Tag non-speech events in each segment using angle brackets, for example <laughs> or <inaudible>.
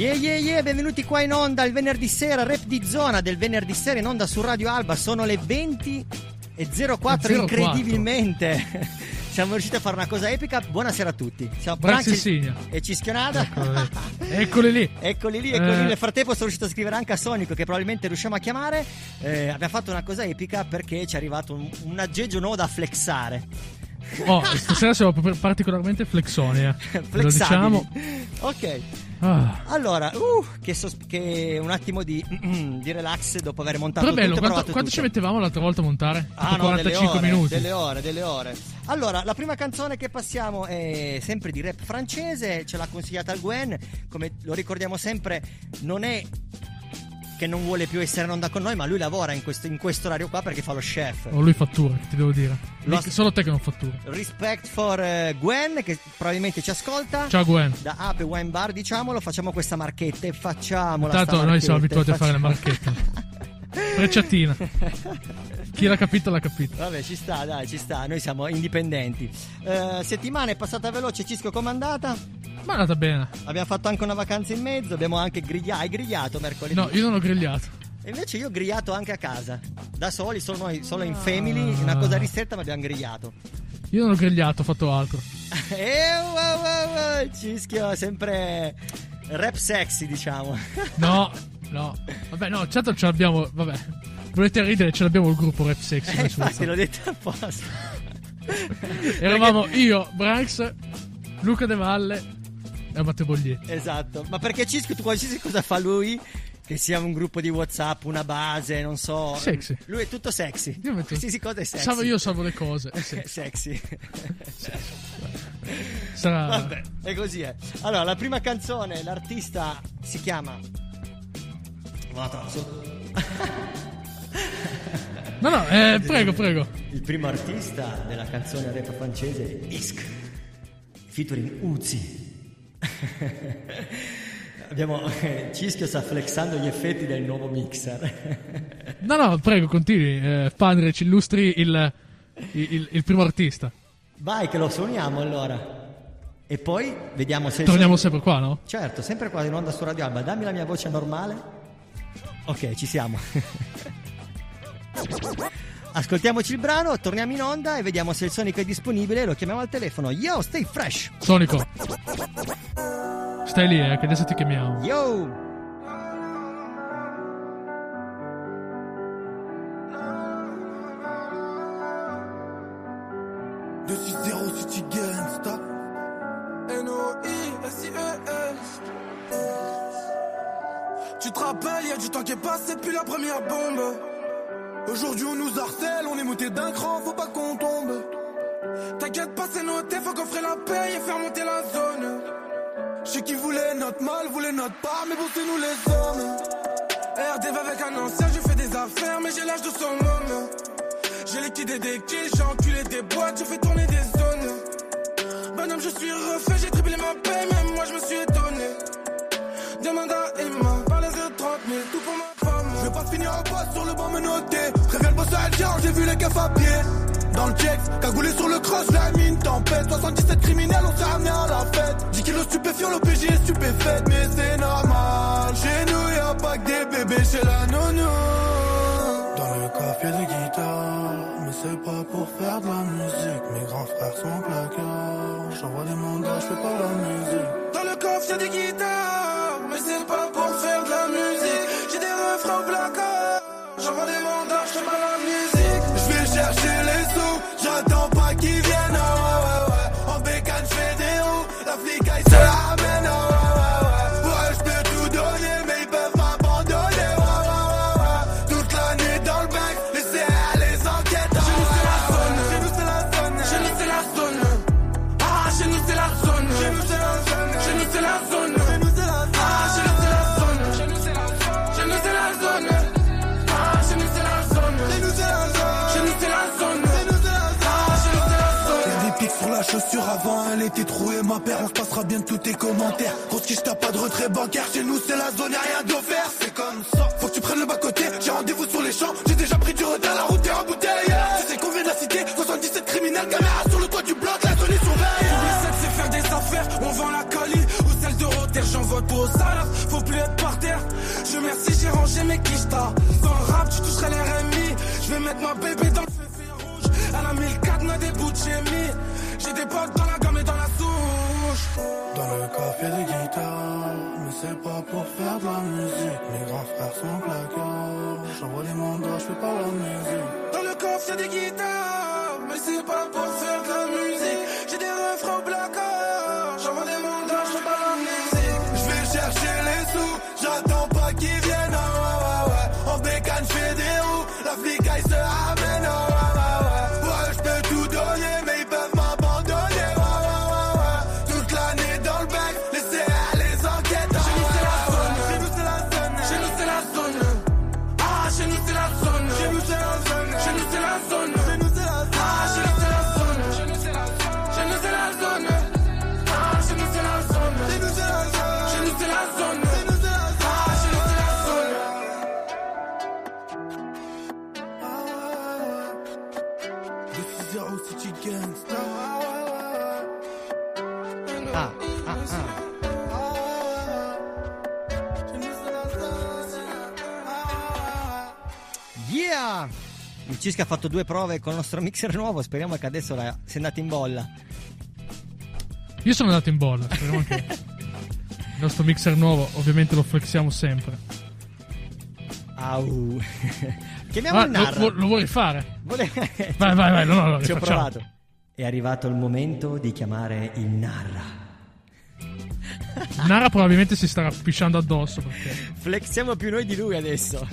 Yeah yeah yeah, benvenuti qua in onda il venerdì sera, rap di zona del venerdì sera in onda su Radio Alba, sono le 20 e 04 04. incredibilmente. <laughs> Siamo riusciti a fare una cosa epica. Buonasera a tutti. Siamo Brax Branchi e Signa. e Cischionada. Eccoli. <laughs> Eccoli lì. Eccoli lì, eccoli lì. Eh. Nel frattempo sono riuscito a scrivere anche a Sonico che probabilmente riusciamo a chiamare. Eh, abbiamo fatto una cosa epica perché ci è arrivato un, un aggeggio nuovo da flexare. Oh, stasera siamo particolarmente flexoni, eh. Ve Lo Flexabili. diciamo. Ok. Ah. Allora, uh, che, sos- che un attimo di, <clears throat> di relax dopo aver montato Però bello, tutto quanto, quanto ci mettevamo l'altra volta a montare? Ah, Tipo no, delle 45 ore, minuti. Delle ore, delle ore. Allora, la prima canzone che passiamo è sempre di rap francese, ce l'ha consigliata il Gwen, come lo ricordiamo sempre, non è che non vuole più essere in onda con noi, ma lui lavora in questo, in questo orario qua perché fa lo chef. Oh, lui fattura, che ti devo dire. Lo- Solo te che non fattura. Respect for eh, Gwen, che probabilmente ci ascolta. Ciao Gwen. Da Ape Wine Bar, diciamolo, facciamo questa marchetta e facciamola. Tanto sta noi siamo abituati a fare le marchette. <laughs> Frecciatina. <laughs> Chi l'ha capito l'ha capito. Vabbè, ci sta, dai, ci sta. Noi siamo indipendenti. Eh, settimana è passata veloce, Cisco com'è andata? Ma è andata bene. Abbiamo fatto anche una vacanza in mezzo, abbiamo anche grigliato. Hai grigliato mercoledì? No, io non ho grigliato. E invece io ho grigliato anche a casa. Da soli, solo noi, solo in family, una cosa ristretta, ma abbiamo grigliato. Io non ho grigliato, ho fatto altro. <laughs> E wow, wow, wow, Cischio, sempre rap sexy, diciamo. No, <laughs> no. Vabbè, no, certo ce l'abbiamo. Vabbè. Volete ridere? Ce l'abbiamo il gruppo Rap Sexy. Eh, infatti l'ho detto apposta. <laughs> Eravamo io, Branks, Luca De Valle e Matteo Boglietti. Esatto, ma perché Cisco, tu qualsiasi cosa fa lui, che sia un gruppo di WhatsApp, una base, non so. Sexy. Lui è tutto sexy. Io metto- Qualsiasi cosa è sexy. Salvo io salvo le cose. Eh. È <laughs> sexy. Sarà. Vabbè, e così è. Allora, la prima canzone, l'artista si chiama. No, no, eh, prego, prego. Il primo artista della canzone rap francese Isk, featuring Uzi. <laughs> Abbiamo eh, Cischio sta flexando gli effetti del nuovo mixer. <laughs> No, no, prego, continui. Eh, padre, ci illustri il, il, il- primo artista. Vai che lo suoniamo allora. E poi vediamo se Torniamo suono- sempre qua, no? Certo, sempre qua in onda su Radio Alba. Dammi la mia voce normale. Ok, ci siamo. Ascoltiamoci il brano, torniamo in onda e vediamo se il Sonic è disponibile. Lo chiamiamo al telefono. Yo, stay fresh. Sonico. Stai lì, eh, che adesso ti chiamiamo. Yo. De 6-0 City Gangsta N-O-I-S-I-E-S Tu te rappelles, y a du temps qui est passé depuis la première bombe. Aujourd'hui on nous harcèle, on est monté d'un cran, faut pas qu'on tombe. T'inquiète pas c'est noté, faut qu'on ferait la paix et faire monter la zone. Je sais qui voulait notre mal, voulait notre part, mais bon c'est nous les hommes. RDV avec un ancien, j'ai fait des affaires, mais j'ai l'âge de son homme. J'ai liquidé des kills, j'ai enculé des boîtes, j'ai fait tourner des zones. Bonhomme, je suis refait, j'ai triplé ma paix, même moi je me suis étonné. Demande à Emma, finir en poste sur le banc menotté. Préviens le boss à j'ai vu les keufs à pied. Dans le check, cagoulé sur le cross, la mine tempête. 77 criminels, on s'est ramené à la fête. 10 kilos stupéfiants, l'OPJ est stupéfaite, mais c'est normal. Chez nous, y'a pas que des bébés chez la nounou. Dans le coffre y'a des guitares, mais c'est pas pour faire de la musique. Mes grands frères sont placards, j'envoie des mandats, j'fais pas la musique. Dans le coffre y'a des guitares, mais c'est pas pour Je fais pas la. Je vais chercher les sous. Passera bien tous tes commentaires. Grosse quiche, t'as pas de retrait bancaire. Chez nous, c'est la zone, y'a rien d'offert. C'est comme ça. Faut que tu prennes le bas-côté. J'ai rendez-vous sur les champs. J'ai déjà pris du retard, la route est en bouteille. Tu sais qu'on de la cité. 77 criminels, caméra sur le toit du bloc. La zone est surveillée. c'est faire des affaires. On vend la cali ou celle de Rotter. J'en vote pour au. Faut plus être par terre. Je merci, j'ai rangé mes quichetas. Dans le rap, tu toucherais les RMI. Je vais mettre ma bébé dans le feu rouge. Elle a mis le cadenas des bouts de. J'ai des potes dans la gomme et dans la souche. Dans le café des guitares, mais c'est pas pour faire de la musique. Mes grands frères sont placards. J'envoie des mandats, je fais pas la musique. Dans le coffre y'a des guitares, mais c'est pas pour faire de la musique. J'ai des refrains au placard. Ah, ah, ah. Yeah! Il Cisca ha fatto due prove con il nostro mixer nuovo, speriamo che adesso la... sia andato in bolla. Io sono andato in bolla. Speriamo che <laughs> il nostro mixer nuovo, ovviamente, lo flexiamo sempre. Au. <laughs> Chiamiamo Ah, il lo, Narra. vu- lo vuoi fare? Vole- Vai, vai, vai. No, no, no, Ci ho provato. È arrivato il momento di chiamare il Narra. Nara probabilmente si starà pisciando addosso perché. Flexiamo più noi di lui adesso.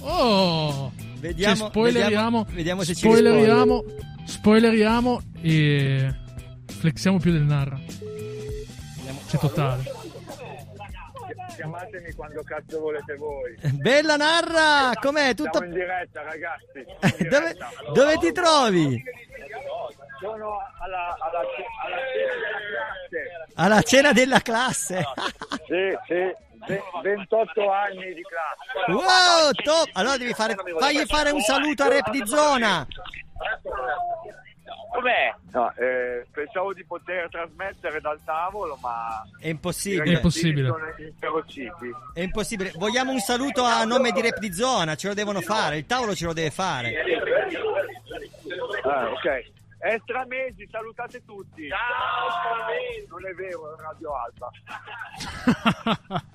Oh! Vediamo, Cioè, spoileriamo. vediamo, vediamo se ci spoileriamo. Spoileriamo e. Flexiamo più del Narra. risponde. C'è totale. Chiamatemi quando cazzo volete voi. Bella Narra! Com'è? Tutto... Siamo in diretta, ragazzi. <laughs> in dove, diretta. dove ti trovi? Sono alla, alla, alla cena Alla cena della classe. della classe. Sì, sì. ve- 28 anni di classe. Wow, top! Allora devi fare, fagli fare un saluto a Rap di Zona. Com'è? No, eh, pensavo di poter trasmettere dal tavolo, ma È impossibile. È impossibile. È impossibile. Vogliamo un saluto a nome di Rap di Zona, ce lo devono fare, il tavolo ce lo deve fare. Ah, ok. Extra mesi, salutate tutti. Ciao! Non è vero, è Radio Alba. <laughs>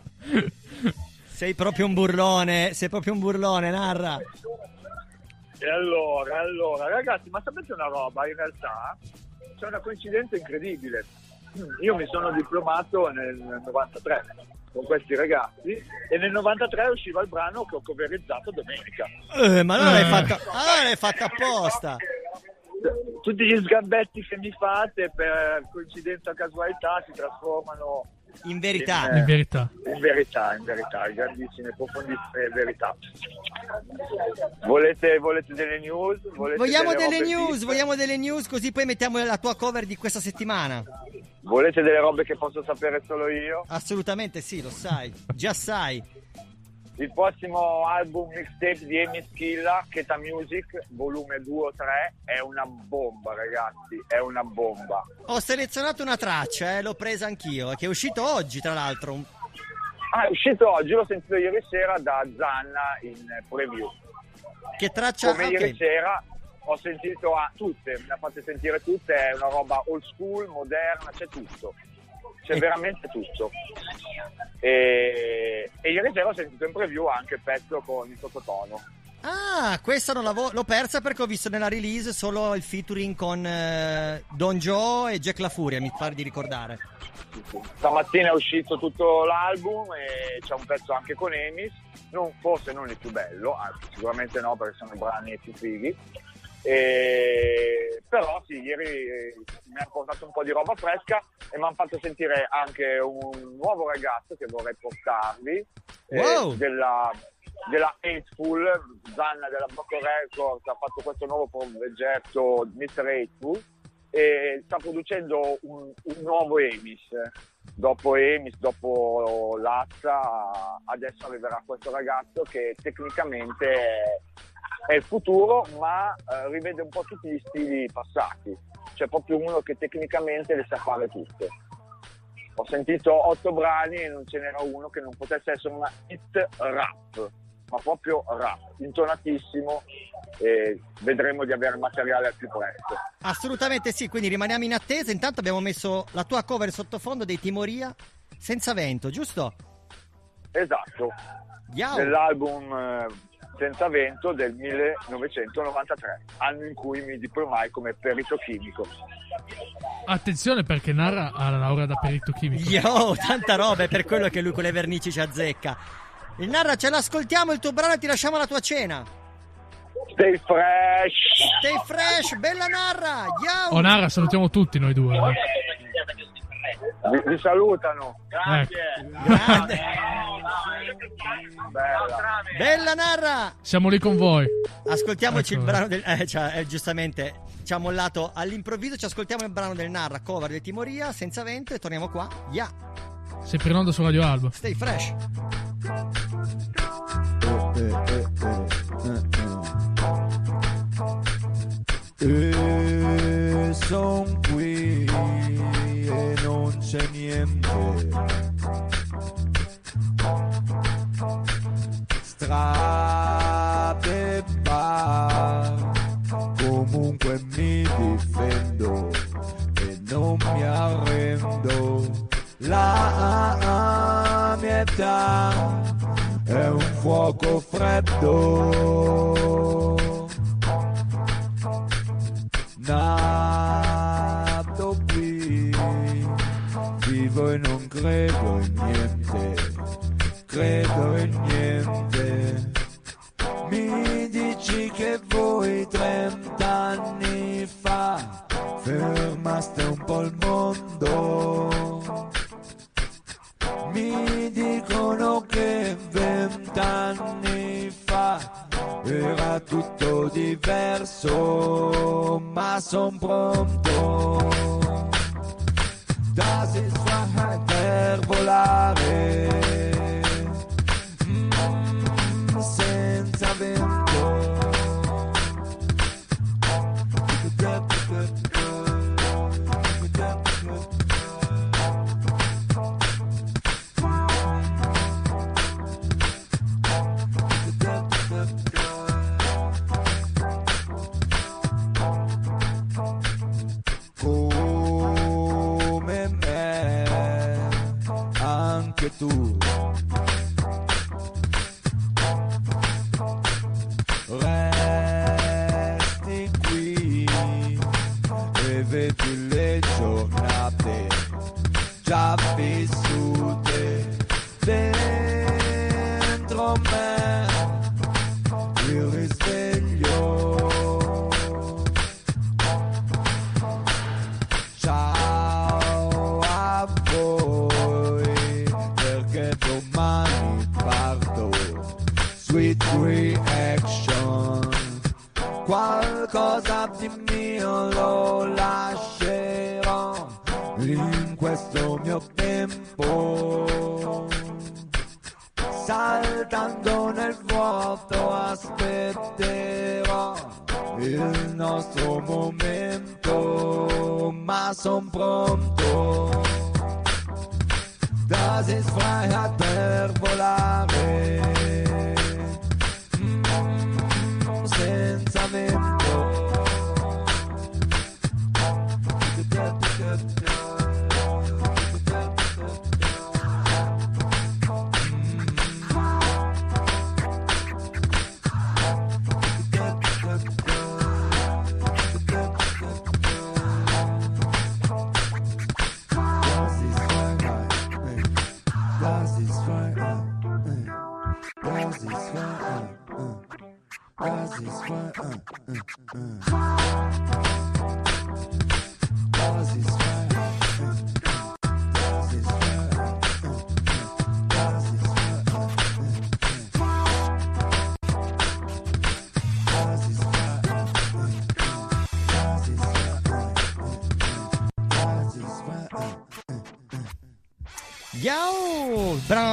Sei proprio un burlone, sei proprio un burlone, Narra. E allora, allora, ragazzi, ma sapete una roba? In realtà c'è una coincidenza incredibile. Io mi sono diplomato nel 93 con questi ragazzi e nel 93 usciva il brano che ho coverizzato domenica. Eh, ma allora l'hai Eh. fatto, allora l'hai fatto apposta. Tutti gli sgambetti che mi fate per coincidenza casualità si trasformano In verità. Eh. In verità. in verità, in verità, in grandissime, profondissime verità. Volete, volete delle news? Volete Vogliamo delle robe news, fisse? vogliamo delle news così poi mettiamo la tua cover di questa settimana. Volete delle robe che posso sapere solo io? Assolutamente sì, lo sai. Già sai. Il prossimo album mixtape di Amy Schilla, Keta Music, volume 2 o 3, è una bomba, ragazzi. È una bomba. Ho selezionato una traccia, eh, l'ho presa anch'io, che è uscito oggi tra l'altro. Ah, è uscito oggi, l'ho sentito ieri sera da Zanna in preview. Che traccia... Come ok. ieri sera ho sentito a tutte, me ha fatte sentire tutte, è una roba old school, moderna, c'è tutto. C'è E- veramente tutto. E, e ieri sera ho sentito in preview anche il pezzo con il sottotono. Ah, questa non l'avevo- l'ho persa perché ho visto nella release solo il featuring con eh, Don Joe e Jack La Furia, mi pare di ricordare. Stamattina è uscito tutto l'album e c'è un pezzo anche con Emis, non, forse non il più bello, anzi sicuramente no perché sono i brani più fighi. E- Però sì, ieri eh, mi ha portato un po' di roba fresca e mi hanno fatto sentire anche un nuovo ragazzo che vorrei portarvi, eh, Wow! della, della Hateful, Zanna della Bocco Records ha fatto questo nuovo progetto Mr. Hateful e sta producendo un, un nuovo Emis. Dopo Emis, dopo Lazza, adesso arriverà questo ragazzo che tecnicamente è, è il futuro, ma eh, rivede un po' tutti gli stili passati. C'è proprio uno che tecnicamente le sa fare tutte. Ho sentito otto brani e non ce n'era uno che non potesse essere una hit rap, ma proprio rap, intonatissimo e vedremo di avere materiale al più presto. Assolutamente sì, quindi rimaniamo in attesa. Intanto abbiamo messo la tua cover sottofondo dei Timoria senza vento, giusto? Esatto, Yao. dell'album eh, Senza Vento del 1993, anno in cui mi diplomai come perito chimico. Attenzione perché Narra ha la laurea da perito chimico. Yo, tanta roba, è per quello che lui con le vernici ci azzecca. Il Narra, ce l'ascoltiamo il tuo brano e ti lasciamo la tua cena. Stay fresh! Stay fresh, bella Narra! Yo! Oh Narra, salutiamo tutti noi due. eh. Vi, vi salutano. Ecco. Grande. Bella. Bella Narra! Siamo lì con voi. Ascoltiamoci Ecco. il brano del... Eh, cioè, eh, giustamente ci ha mollato all'improvviso, ci ascoltiamo il brano del Narra, cover di Timoria, senza vento e torniamo qua. Yeah, Sempre in onda su Radio Alba. stay fresh. E son qui e non c'è niente. Strade bar, comunque mi difendo e non mi arrendo. La mia età è un fuoco freddo. Nato vivo e non credo in niente, credo in niente. Mi dici che voi trent'anni fa fermaste un po' il mondo. Mi dicono che vent'anni fa era tutto diverso, ma son pronto. dass ich Freiheit verbolares. Mm,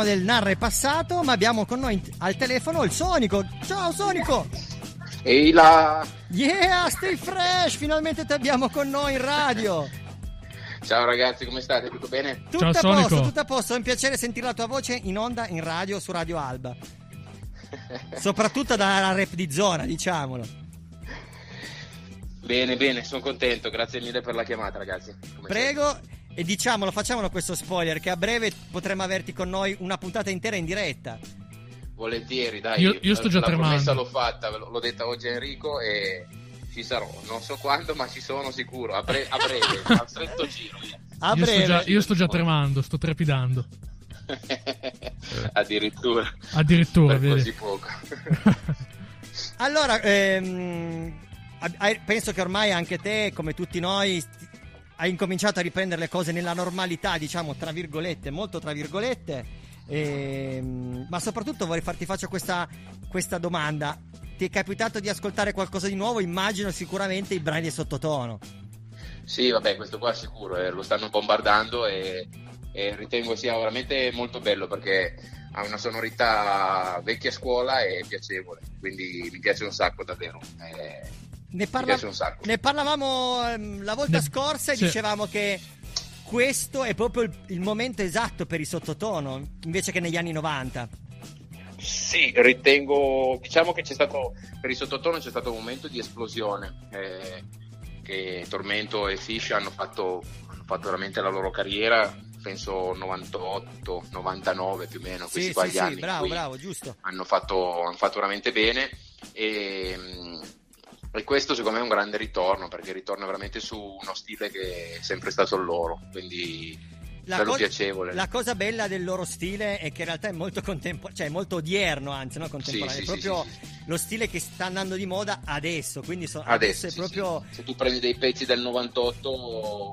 Brano del Narra è passato, ma abbiamo con noi al telefono il Sonico. Ciao Sonico! Ehi là! Yeah, stay fresh! Finalmente ti abbiamo con noi in radio. Ciao ragazzi, come state? Tutto bene? Tutto Ciao, a Sonico. posto, tutto a posto. È un piacere sentire la tua voce in onda, in radio, su Radio Alba. <laughs> Soprattutto dalla rap di zona, diciamolo. Bene, bene, sono contento. Grazie mille per la chiamata, ragazzi. Come Prego, e diciamolo, facciamolo questo spoiler, che a breve potremo averti con noi una puntata intera in diretta. Volentieri, dai. Io- io sto già la tremando. promessa l'ho fatta, ve l'ho detta oggi a Enrico e ci sarò. Non so quando, ma ci sono sicuro. A, bre- a breve, <laughs> al stretto giro. A io, sto breve. già, io sto già tremando, sto trepidando. <laughs> Addirittura. Addirittura, per così poco. <laughs> Allora, ehm, penso che ormai anche te, come tutti noi, hai incominciato a riprendere le cose nella normalità, diciamo, tra virgolette, molto tra virgolette. Ehm, ma soprattutto vorrei farti faccio questa, questa domanda. Ti è capitato di ascoltare qualcosa di nuovo? Immagino sicuramente i brani di sottotono. Sì, vabbè, questo qua sicuro, eh, lo stanno bombardando e, e ritengo sia veramente molto bello perché ha una sonorità vecchia scuola e piacevole, quindi mi piace un sacco davvero. Eh, Ne, parla- ne parlavamo ehm, la volta Ne- scorsa e sì. dicevamo che questo è proprio il, il momento esatto per il sottotono, invece che negli anni 90. Sì, ritengo, diciamo che c'è stato, per il sottotono c'è stato un momento di esplosione, eh, che Tormento e Fish hanno fatto, hanno fatto veramente la loro carriera, penso 98, 99 più o meno, questi Sì, qua sì, gli sì, anni. bravo, bravo, giusto. hanno fatto, hanno fatto veramente bene e, mm, e questo secondo me è un grande ritorno perché ritorna veramente su uno stile che è sempre stato loro quindi bello co- piacevole la cosa bella del loro stile è che in realtà è molto contemporaneo, cioè è molto odierno, anzi, no? Contemporaneo. Sì, è sì, proprio sì, sì, lo stile che sta andando di moda adesso. Quindi so- adesso, è sì, proprio. sì. se tu prendi dei pezzi del 98 hanno,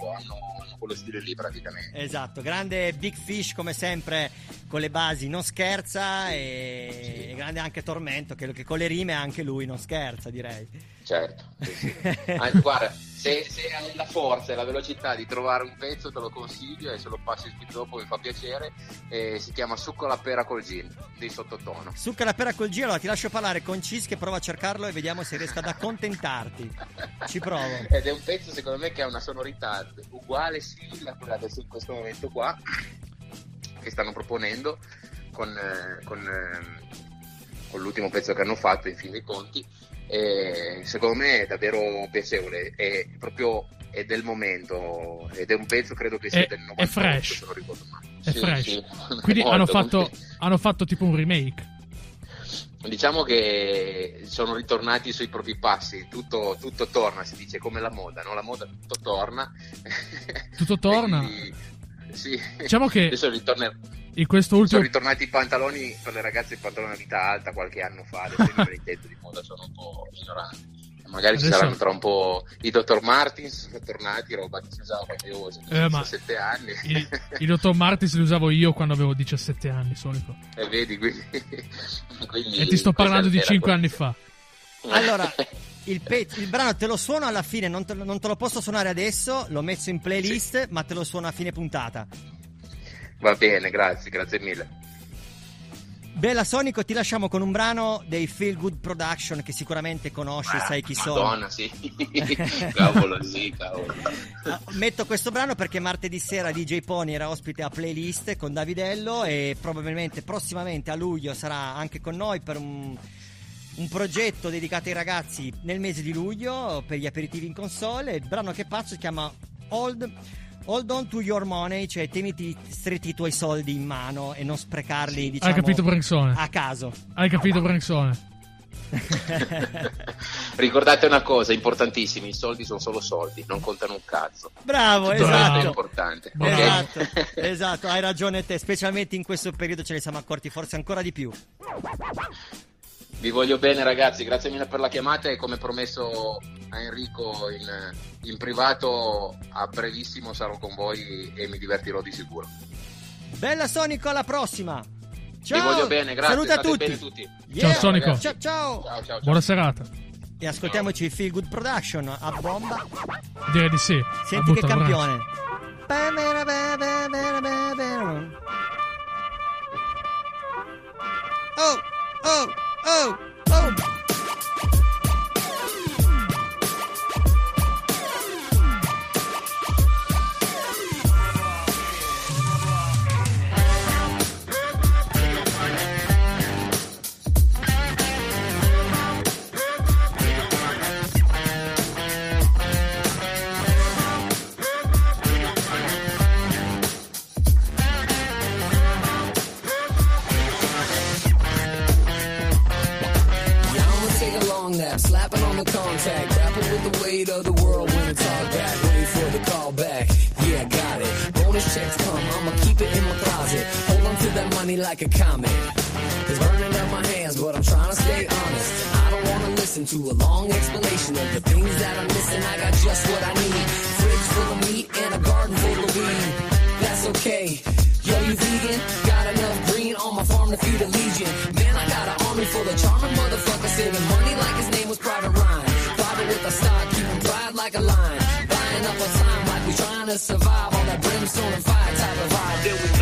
hanno quello stile lì praticamente Esatto, grande Big Fish come sempre con le basi non scherza e, Sì. e grande anche Tormento che, che con le rime anche lui non scherza direi. Certo. Anzi, <laughs> guarda se, se hai la forza e la velocità di trovare un pezzo te lo consiglio e se lo passi subito dopo mi fa piacere eh, si chiama Succo alla pera col gin di sottotono Succa la pera col giro, allora ti lascio parlare con Cis che prova a cercarlo e vediamo se riesco ad accontentarti. Ci provo. <laughs> Ed è un pezzo secondo me che ha una sonorità uguale, simile a quella adesso in questo momento qua, che stanno proponendo con, eh, con, eh, con l'ultimo pezzo che hanno fatto, in fin dei conti. E secondo me è davvero piacevole, è proprio è del momento ed è un pezzo credo che sia È- del è 98 fresh. se non ricordo male. È Sì, fresh. <laughs> sì. Quindi Molto, hanno fatto, hanno fatto tipo un remake. Diciamo che sono ritornati sui propri passi, tutto, tutto torna, si dice come la moda, no? La moda tutto torna. Tutto <laughs> torna? Quindi, sì. Diciamo che Adesso ritorna- in questo sono ultimo ritornati i pantaloni per le ragazze i pantaloni a vita alta qualche anno fa, adesso li <laughs> intendo di moda, sono un po' ignorante. Magari ci Adesso- saranno tra un po' i Dr. Martins sono tornati, roba che si usava quando io avevo Eh, ma 17 anni. i, i Dottor Martins li usavo io quando avevo 17 anni, solito. e vedi, quindi, <laughs> quindi E ti sto parlando di era 5 quella- anni fa. Allora, <laughs> il, pe- il brano te lo suono alla fine, non te, lo- non te lo posso suonare adesso, l'ho messo in playlist, ma te lo suono a fine puntata. Va bene, grazie, grazie mille. Bella Sonico, ti lasciamo con un brano dei Feel Good Production che sicuramente conosci, sai chi sono. Madonna, sì. <laughs> cavolo, sì, cavolo. Ah, Metto questo brano perché martedì sera DJ Pony era ospite a playlist con Davidello e probabilmente prossimamente a luglio sarà anche con noi per un, un progetto dedicato ai ragazzi nel mese di luglio per gli aperitivi in console. Il brano che faccio si chiama Hold, Hold on to your money, cioè teniti stretti i tuoi soldi in mano e non sprecarli, diciamo, Hai capito, Branksone? a caso. Hai capito, Branksone? <laughs> Ricordate una cosa importantissima, i soldi sono solo soldi, non contano un cazzo. Bravo, Bravo. Questo è esatto. importante. Esatto, <laughs> esatto, hai ragione te, specialmente in questo periodo ce ne siamo accorti forse ancora di più. Vi voglio bene ragazzi, grazie mille per la chiamata e come promesso a Enrico in, in privato a brevissimo sarò con voi e mi divertirò di sicuro. Bella Sonico, alla prossima! Ciao! Vi voglio bene, grazie. Saluta state tutti! bene tutti. Yeah. Ciao, Sonico. Ciao ciao! Ciao, ciao, ciao. Buona serata. E ascoltiamoci il Feel Good Production a bomba. Direi di sì. Senti che il braccio. campione! oh, oh, oh, oh. Long nap, slapping on the contact, grapple with the weight of the world when it's all back. Wait for the call back. Yeah, got it. Bonus checks come, I'ma keep it in my closet. Hold on to that money like a comet. It's burning up my hands, but I'm trying to stay honest. I don't wanna listen to a long explanation of the things that I'm missing. I got just what I need. Fridge full of meat and a garden full of weed. That's okay. Yo, you vegan? Got enough green on my farm to feed a legion. Man, I got an army full of charming motherfuckers saving money like his name was Private Ryan. Father with a stock, keeping pride like a lion. Buying up our time like we trying to survive on that brimstone and fire type of vibe. Then we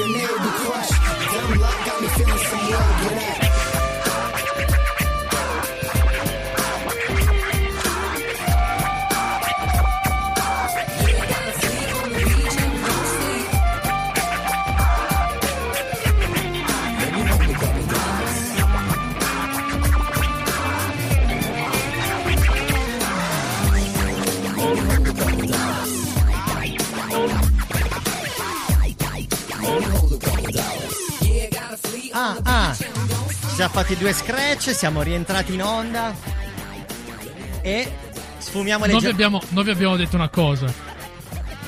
to due scratch, siamo rientrati in onda e sfumiamo le Noi gio- abbiamo, noi vi abbiamo detto una cosa.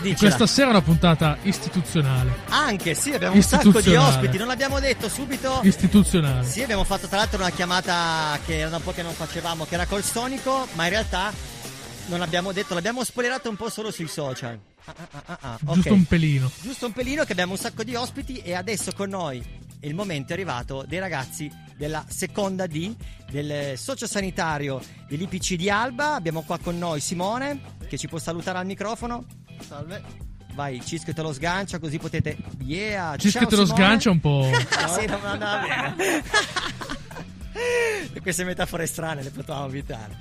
Dicela. Questa sera è una puntata istituzionale. Anche sì, abbiamo un sacco di ospiti, non l'abbiamo detto subito. Istituzionale. Sì, abbiamo fatto tra l'altro una chiamata che era da un po' che non facevamo, che era col Sonico, ma in realtà non l'abbiamo detto, l'abbiamo spoilerato un po' solo sui social. Ah, ah, ah, ah, ah, ok. Giusto un pelino. Giusto un pelino che abbiamo un sacco di ospiti e adesso con noi il momento è arrivato dei ragazzi della seconda D del sociosanitario dell'IPC di Alba. Abbiamo qua con noi Simone che ci può salutare al microfono. Salve. Vai, Cisco te lo sgancia così potete... Yeah! Cisco Ciao, te lo Simone. sgancia un po'. <laughs> Ah, sì, non andava <laughs> bene. Queste metafore strane le potevamo evitare.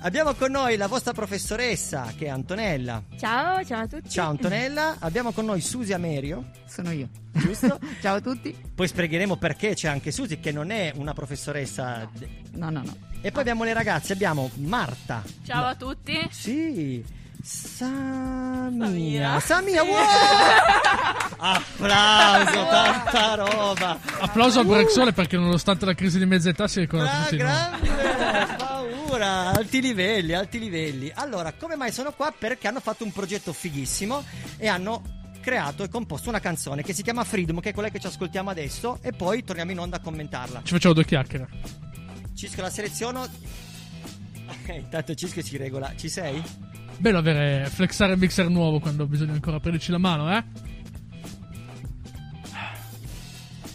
Abbiamo con noi la vostra professoressa che è Antonella. Ciao, ciao a tutti. Ciao Antonella. Abbiamo con noi Susi Amerio. Sono io. Giusto? <laughs> ciao a tutti. Poi spiegheremo perché c'è anche Susi che non è una professoressa. de- No, no, no. E poi abbiamo le ragazze, abbiamo Marta. Ciao a tutti. Sì. Samia. Samia. Samia, wow! <laughs> Applauso, tanta roba. Applauso al Brexole perché nonostante la crisi di mezza età si ricorda Ah, tutti noi. grande, paura, alti livelli, alti livelli. Allora, come mai sono qua? Perché hanno fatto un progetto fighissimo e hanno creato e composto una canzone che si chiama Freedom, che è quella che ci ascoltiamo adesso e poi torniamo in onda a commentarla. Ci facciamo due chiacchiere. Cisco la seleziono. Ok, intanto Cisco si regola. Ci sei? Bello avere flexare il mixer nuovo quando bisogna ancora prenderci la mano, eh?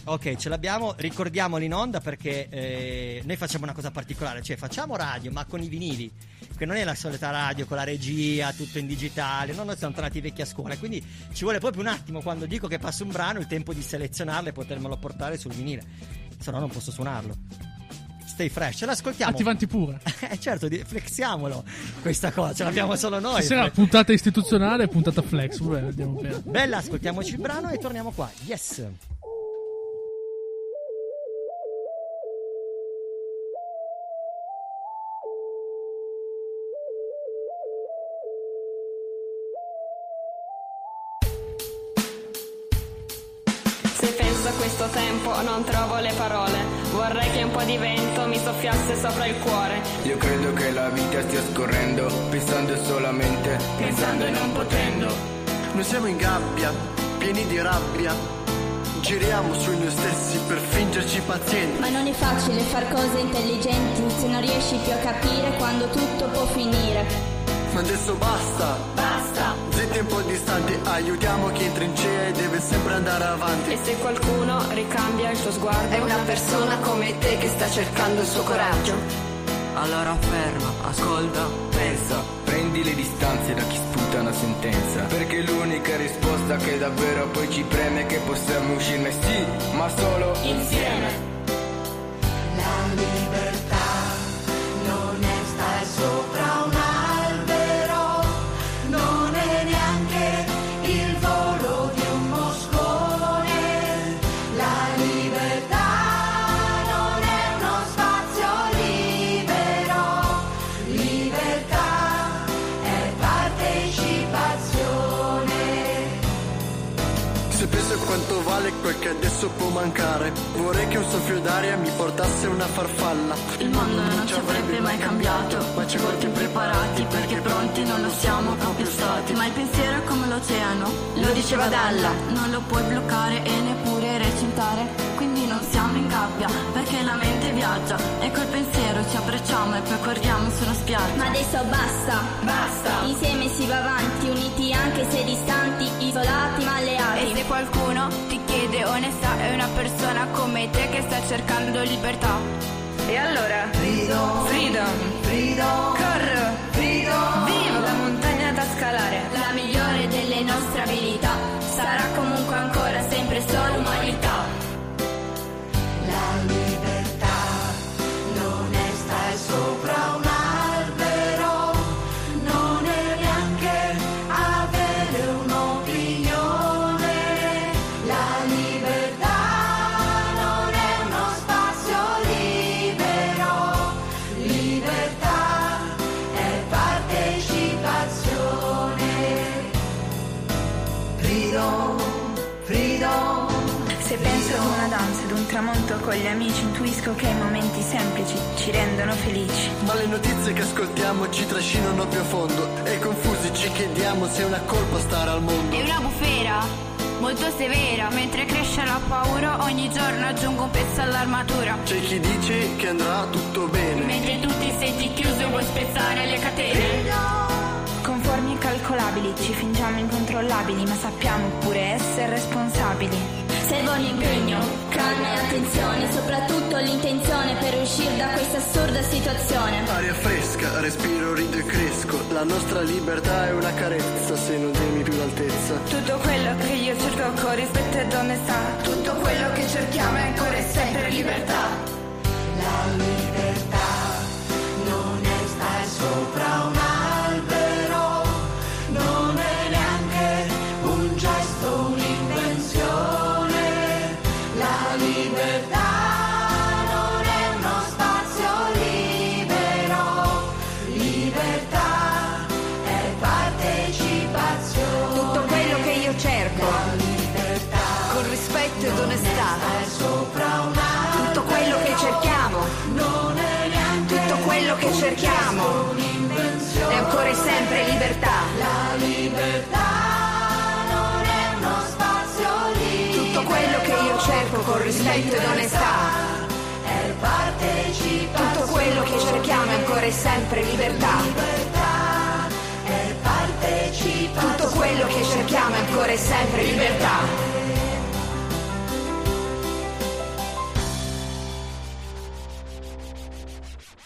Ok, ce l'abbiamo, ricordiamolo in onda perché eh, noi facciamo una cosa particolare, cioè facciamo radio ma con i vinili, che non è la solita radio con la regia, tutto in digitale, no, noi siamo tornati vecchi a scuola, quindi ci vuole proprio un attimo quando dico che passa un brano il tempo di selezionarlo e potermelo portare sul vinile, se no non posso suonarlo. Stay fresh. Ce l'ascoltiamo. Attivanti pure. <laughs> Eh certo, flexiamolo questa cosa, ce l'abbiamo solo noi. Stasera puntata istituzionale e puntata flex. Vabbè. Bella, ascoltiamoci il brano e torniamo qua. Yes. Se penso a questo tempo non trovo le parole. Vorrei che un po' di vento mi soffiasse sopra il cuore. Io credo che la vita stia scorrendo, pensando solamente, pensando e non potendo. Noi siamo in gabbia, pieni di rabbia. Giriamo su noi stessi per fingerci pazienti. Ma non è facile far cose intelligenti se non riesci più a capire quando tutto può finire. Ma adesso basta, Basta! Zitti un po' distanti, aiutiamo chi è in trincea e deve sempre andare avanti. E se qualcuno ricambia il suo sguardo, È una persona come te che sta cercando il suo coraggio. Allora ferma, ascolta, pensa, prendi le distanze da chi sputa una sentenza. Perché l'unica risposta che davvero poi ci preme è che possiamo uscirne sì, ma solo insieme. Quel che adesso può mancare, vorrei che un soffio d'aria mi portasse una farfalla. Il mondo non ci avrebbe mai cambiato, ma ci vuole impreparati perché pronti non lo siamo proprio stati. Ma il pensiero è come l'oceano, lo diceva Dalla, non lo puoi bloccare e neppure recintare. Quindi gabbia, perché la mente viaggia e col pensiero ci abbracciamo e poi corriamo sulla spiaggia. Ma adesso basta, Basta! insieme si va avanti, uniti anche se distanti, isolati ma alleati. E se qualcuno ti chiede onestà, è una persona come te che sta cercando libertà. E allora? Freedom, Freedom! freedom, Corro! freedom. Viva la montagna da scalare! La migliore delle nostre abilità sarà comunque ancora sempre solo umanità. Ascoltiamo ci trascinano più a fondo e confusi ci chiediamo se è una colpa stare al mondo. È una bufera molto severa, mentre cresce la paura, ogni giorno aggiungo un pezzo all'armatura. C'è chi dice che andrà tutto bene. Mentre tu ti senti chiuso e vuoi spezzare le catene. Conformi incalcolabili, ci fingiamo incontrollabili, ma sappiamo pure essere responsabili. Servono impegno, calma e attenzione, soprattutto l'intenzione per uscire da questa assurda situazione. Aria fresca, respiro, rido e cresco. La nostra libertà è una carezza se non temi più l'altezza. Tutto quello che io cerco con rispetto ed onestà, tutto quello che cerchiamo è ancora e sempre libertà. La libertà rispetto ed onestà. Tutto quello che cerchiamo è ancora e sempre libertà. Libertà è partecipazione. Tutto quello che cerchiamo è ancora e sempre libertà.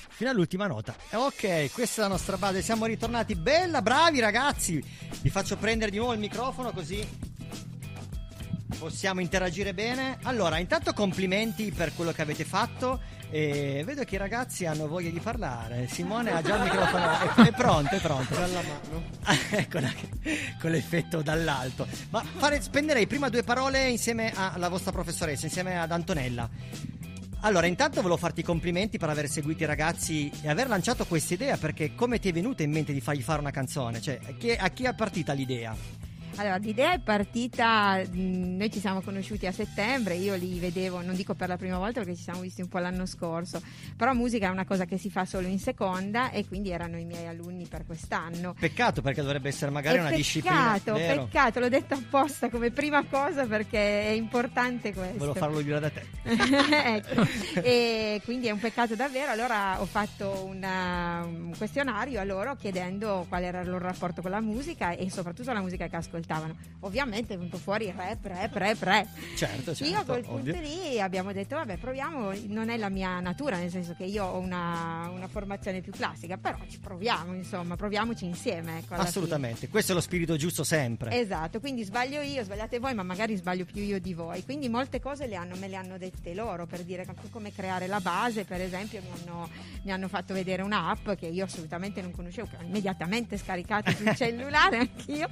Fino all'ultima nota. Ok, questa è la nostra base. Siamo ritornati. Bella, bravi ragazzi. Vi faccio prendere di nuovo il microfono così possiamo interagire bene. Allora, intanto complimenti per quello che avete fatto. E vedo che i ragazzi hanno voglia di parlare. Simone ha già il microfono, è, <laughs> è pronto, è pronto. Dalla mano. <laughs> Eccola, con l'effetto dall'alto. Ma fare, spenderei prima due parole insieme alla vostra professoressa, insieme ad Antonella. Allora, intanto volevo farti i complimenti per aver seguito i ragazzi e aver lanciato questa idea, perché come ti è venuta in mente di fargli fare una canzone? Cioè, a chi, a chi è partita l'idea? Allora, l'idea è partita, noi ci siamo conosciuti a settembre, io li vedevo, non dico per la prima volta perché ci siamo visti un po' l'anno scorso, però musica è una cosa che si fa solo in seconda e quindi erano i miei alunni per quest'anno. Peccato perché dovrebbe essere magari E una peccato, disciplina. vero? peccato, l'ho detto apposta come prima cosa perché è importante questo. Volevo farlo dire da te. <laughs> ecco. E quindi è un peccato davvero. Allora ho fatto una- un questionario a loro chiedendo qual era il loro rapporto con la musica e soprattutto la musica che ascoltavano. Ovviamente è venuto fuori rap, rap, rap, rap. Certo, certo. io a quel ovvio. punto lì abbiamo detto, vabbè, proviamo, non è la mia natura, nel senso che io ho una, una formazione più classica, però ci proviamo, insomma, proviamoci insieme. Ecco, alla fine. Assolutamente, questo è lo spirito giusto sempre. Esatto, quindi sbaglio io, sbagliate voi, ma magari sbaglio più io di voi. Quindi molte cose le hanno- me le hanno dette loro per dire come creare la base, per esempio mi hanno, mi hanno fatto vedere un'app che io assolutamente non conoscevo, che ho immediatamente scaricato sul <laughs> cellulare anch'io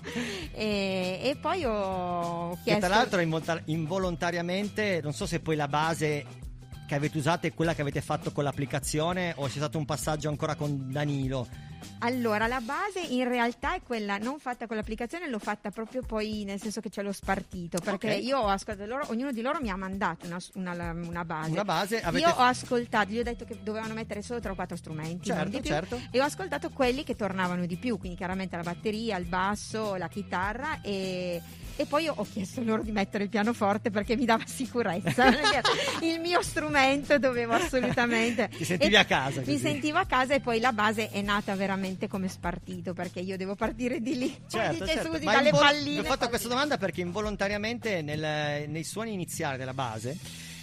e, e poi ho Che chiesto... tra l'altro involta- involontariamente, non so se poi la base che avete usato è quella che avete fatto con l'applicazione o c'è stato un passaggio ancora con Danilo. Allora, la base in realtà è quella non fatta con l'applicazione, l'ho fatta proprio poi nel senso che ce l'ho spartito. Perché Ok. io ho ascoltato loro, ognuno di loro mi ha mandato una, una- una base. Una base, avete- Io ho ascoltato, gli ho detto che dovevano mettere solo 3 o 4 strumenti. Certo, più, certo. E ho ascoltato quelli che tornavano di più, quindi chiaramente la batteria, il basso, la chitarra e. e poi ho chiesto loro di mettere il pianoforte perché mi dava sicurezza. <laughs> il mio strumento dovevo assolutamente. Ti sentivi E a casa, Mi così. sentivo a casa e poi la base è nata veramente come spartito perché io devo partire di lì. Certo, certo. Ma dalle invol- palline. Ho fatto questa domanda perché involontariamente nel- nei suoni iniziali della base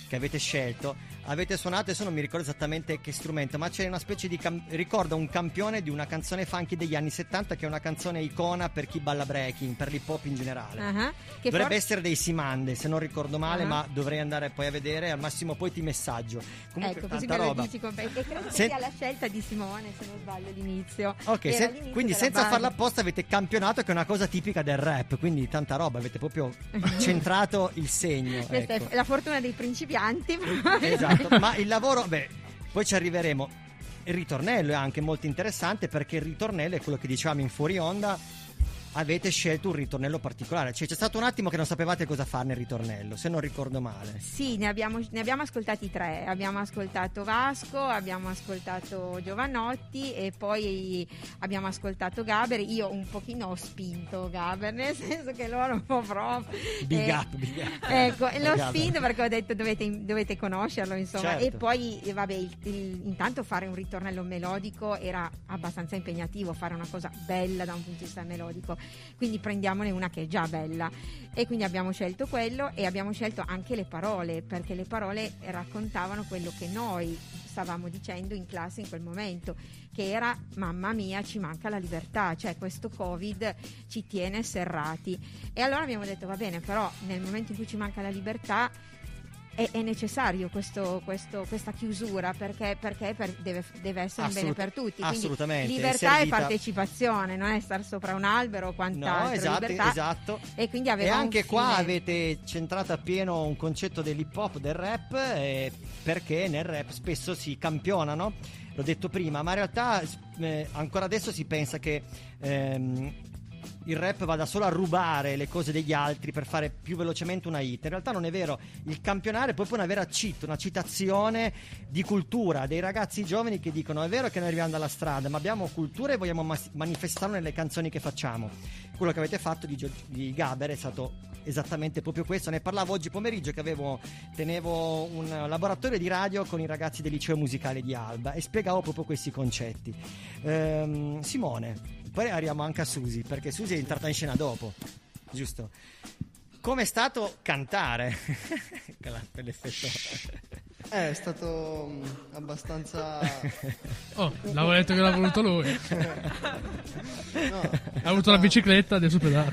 che avete scelto avete suonato, adesso non mi ricordo esattamente che strumento, ma c'è una specie di cam- ricorda un campione di una canzone funky degli anni 70 che è una canzone icona per chi balla breaking, per l'hip hop in generale. Che Dovrebbe for- essere dei Simande, se non ricordo male, Ah. ma dovrei andare poi a vedere, al massimo poi ti messaggio. Comunque Ecco, così me lo roba. dici con- e credo che Se- sia la scelta di Simone, se non sbaglio, all'inizio. Ok, se- l'inizio quindi senza farla apposta avete campionato che è una cosa tipica del rap, quindi tanta roba, avete proprio <laughs> centrato il segno. Questa ecco. è la fortuna dei principianti. <laughs> Esatto, ma il lavoro, beh, poi ci arriveremo. Il ritornello è anche molto interessante perché il ritornello è quello che dicevamo in fuori onda. Avete scelto un ritornello particolare, cioè c'è stato un attimo che non sapevate cosa fare nel ritornello, se non ricordo male. Sì, ne abbiamo, ne abbiamo ascoltati tre. Abbiamo ascoltato Vasco, abbiamo ascoltato Giovanotti e poi abbiamo ascoltato Gaber. Io un pochino ho spinto Gaber, nel <laughs> senso che loro un po' proprio. Big eh, up, big up. Ecco, l'ho Gaber. spinto perché ho detto dovete, dovete conoscerlo, insomma. Certo. E poi, eh, vabbè, il- il- intanto fare un ritornello melodico era abbastanza impegnativo, fare una cosa bella da un punto di vista melodico. Quindi prendiamone una che è già bella. E quindi abbiamo scelto quello e abbiamo scelto anche le parole, perché le parole raccontavano quello che noi stavamo dicendo in classe in quel momento, che era mamma mia ci manca la libertà, cioè questo Covid ci tiene serrati. E allora abbiamo detto va bene, però nel momento in cui ci manca la libertà è, è necessario questo- questo- questa chiusura perché, perché per- deve, deve essere un bene Assolut- per tutti. Quindi assolutamente, libertà e partecipazione, non è star sopra un albero o quant'altro. No, esatto, libertà. esatto. E quindi E anche qua avete centrato appieno un concetto dell'hip hop, del rap, eh, perché nel rap spesso si campionano, l'ho detto prima, ma in realtà eh, ancora adesso si pensa che ehm, il rap vada solo a rubare le cose degli altri per fare più velocemente una hit. In realtà non è vero, il campionare è proprio una vera cheat, una citazione di cultura dei ragazzi giovani che dicono è vero che noi arriviamo dalla strada, ma abbiamo cultura e vogliamo mas- manifestarlo nelle canzoni che facciamo. Quello che avete fatto di, Gio- di Gaber è stato esattamente proprio questo. Ne parlavo oggi pomeriggio che avevo, tenevo un laboratorio di radio con i ragazzi del liceo musicale di Alba e spiegavo proprio questi concetti. Ehm, Simone, poi arriviamo anche a Susi, perché Susi è entrata in scena dopo, giusto? Com'è stato cantare? <laughs> Quella- Quell'effetto. Eh, è stato mm, abbastanza... Oh, l'avevo detto che l'ha voluto lui. No, Ha avuto la bicicletta, adesso pedala.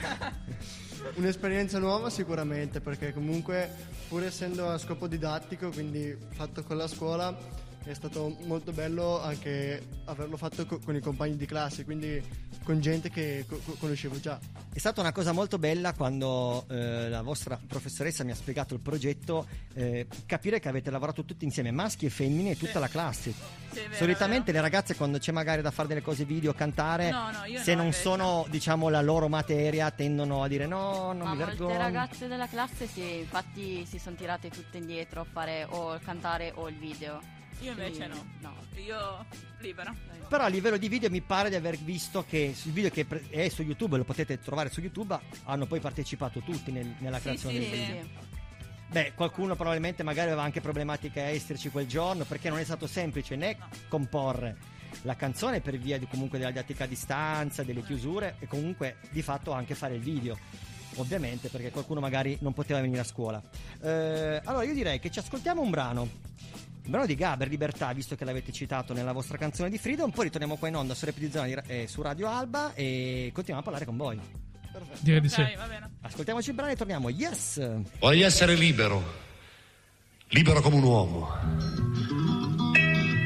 Un'esperienza nuova sicuramente perché comunque pur essendo a scopo didattico, quindi fatto con la scuola, è stato molto bello anche averlo fatto co- con i compagni di classe, quindi con gente che co- co- conoscevo già. È stata una cosa molto bella quando eh, la vostra professoressa mi ha spiegato il progetto, eh, capire che avete lavorato tutti insieme, maschi e femmine e tutta la classe. Sì, vero, Solitamente le ragazze quando c'è magari da fare delle cose video, cantare, No, no, se no, non sono diciamo la loro materia, tendono a dire no, non Ma mi vergogno. ragazze della classe sì, infatti si sono tirate tutte indietro a fare o il cantare o il video. Io invece Quindi, no. Io libero. Però a livello di video mi pare di aver visto che sul video che è su YouTube, lo potete trovare su YouTube, hanno poi partecipato tutti nel- nella creazione sì, del sì. video. Beh, qualcuno probabilmente magari aveva anche problematiche a esserci quel giorno perché non è stato semplice né comporre la canzone per via di, comunque della didattica a distanza, delle chiusure e comunque di fatto anche fare il video. Ovviamente perché qualcuno magari non poteva venire a scuola. Eh, allora io direi che ci ascoltiamo un brano. Brano di Gaber, Libertà, visto che l'avete citato nella vostra canzone di Freedom. Poi ritorniamo qua in onda su Ra- eh, su Radio Alba e continuiamo a parlare con voi. Direi di sì. Ascoltiamoci il brano e torniamo. Yes! Vorrei essere libero, libero come un uomo.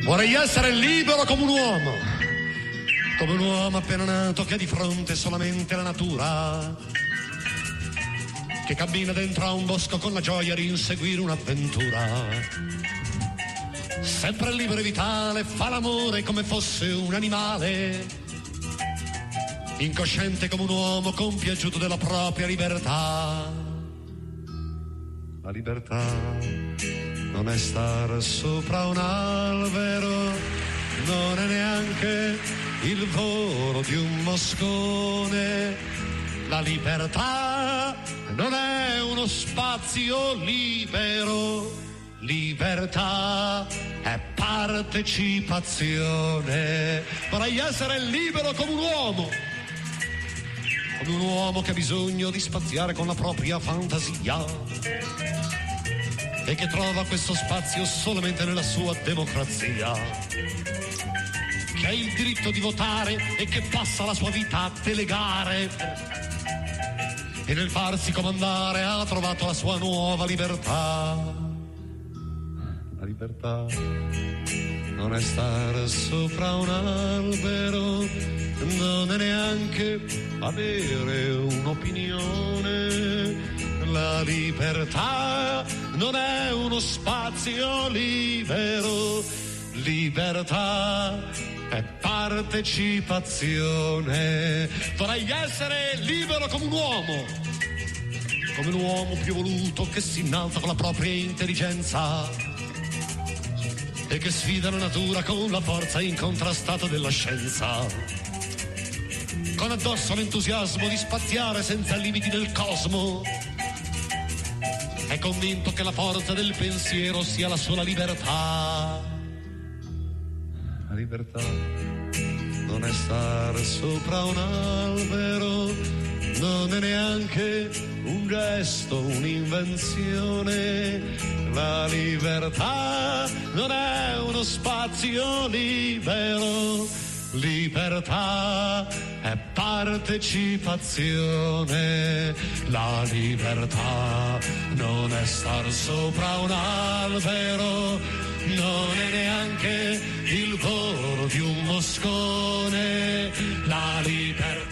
Vorrei essere libero come un uomo, come un uomo appena nato che ha di fronte solamente la natura, che cammina dentro a un bosco con la gioia di inseguire un'avventura. Sempre libero e vitale, fa l'amore come fosse un animale, incosciente come un uomo compiaciuto della propria libertà. La libertà non è stare sopra un albero, non è neanche il volo di un moscone. La libertà non è uno spazio libero, libertà è partecipazione. Vorrei essere libero come un uomo come un uomo che ha bisogno di spaziare con la propria fantasia e che trova questo spazio solamente nella sua democrazia, che ha il diritto di votare e che passa la sua vita a delegare e nel farsi comandare ha trovato la sua nuova libertà. La libertà non è stare sopra un albero, non è neanche avere un'opinione. La libertà non è uno spazio libero, libertà è partecipazione. Vorrei essere libero come un uomo, come un uomo più voluto che si innalza con la propria intelligenza e che sfida la natura con la forza incontrastata della scienza. Con addosso l'entusiasmo di spaziare senza limiti del cosmo. È convinto che la forza del pensiero sia la sola libertà. La libertà non è stare sopra un albero, non è neanche un gesto, un'invenzione. La libertà non è uno spazio libero, libertà è partecipazione. La libertà non è star sopra un albero, non è neanche il volo di un moscone. La libertà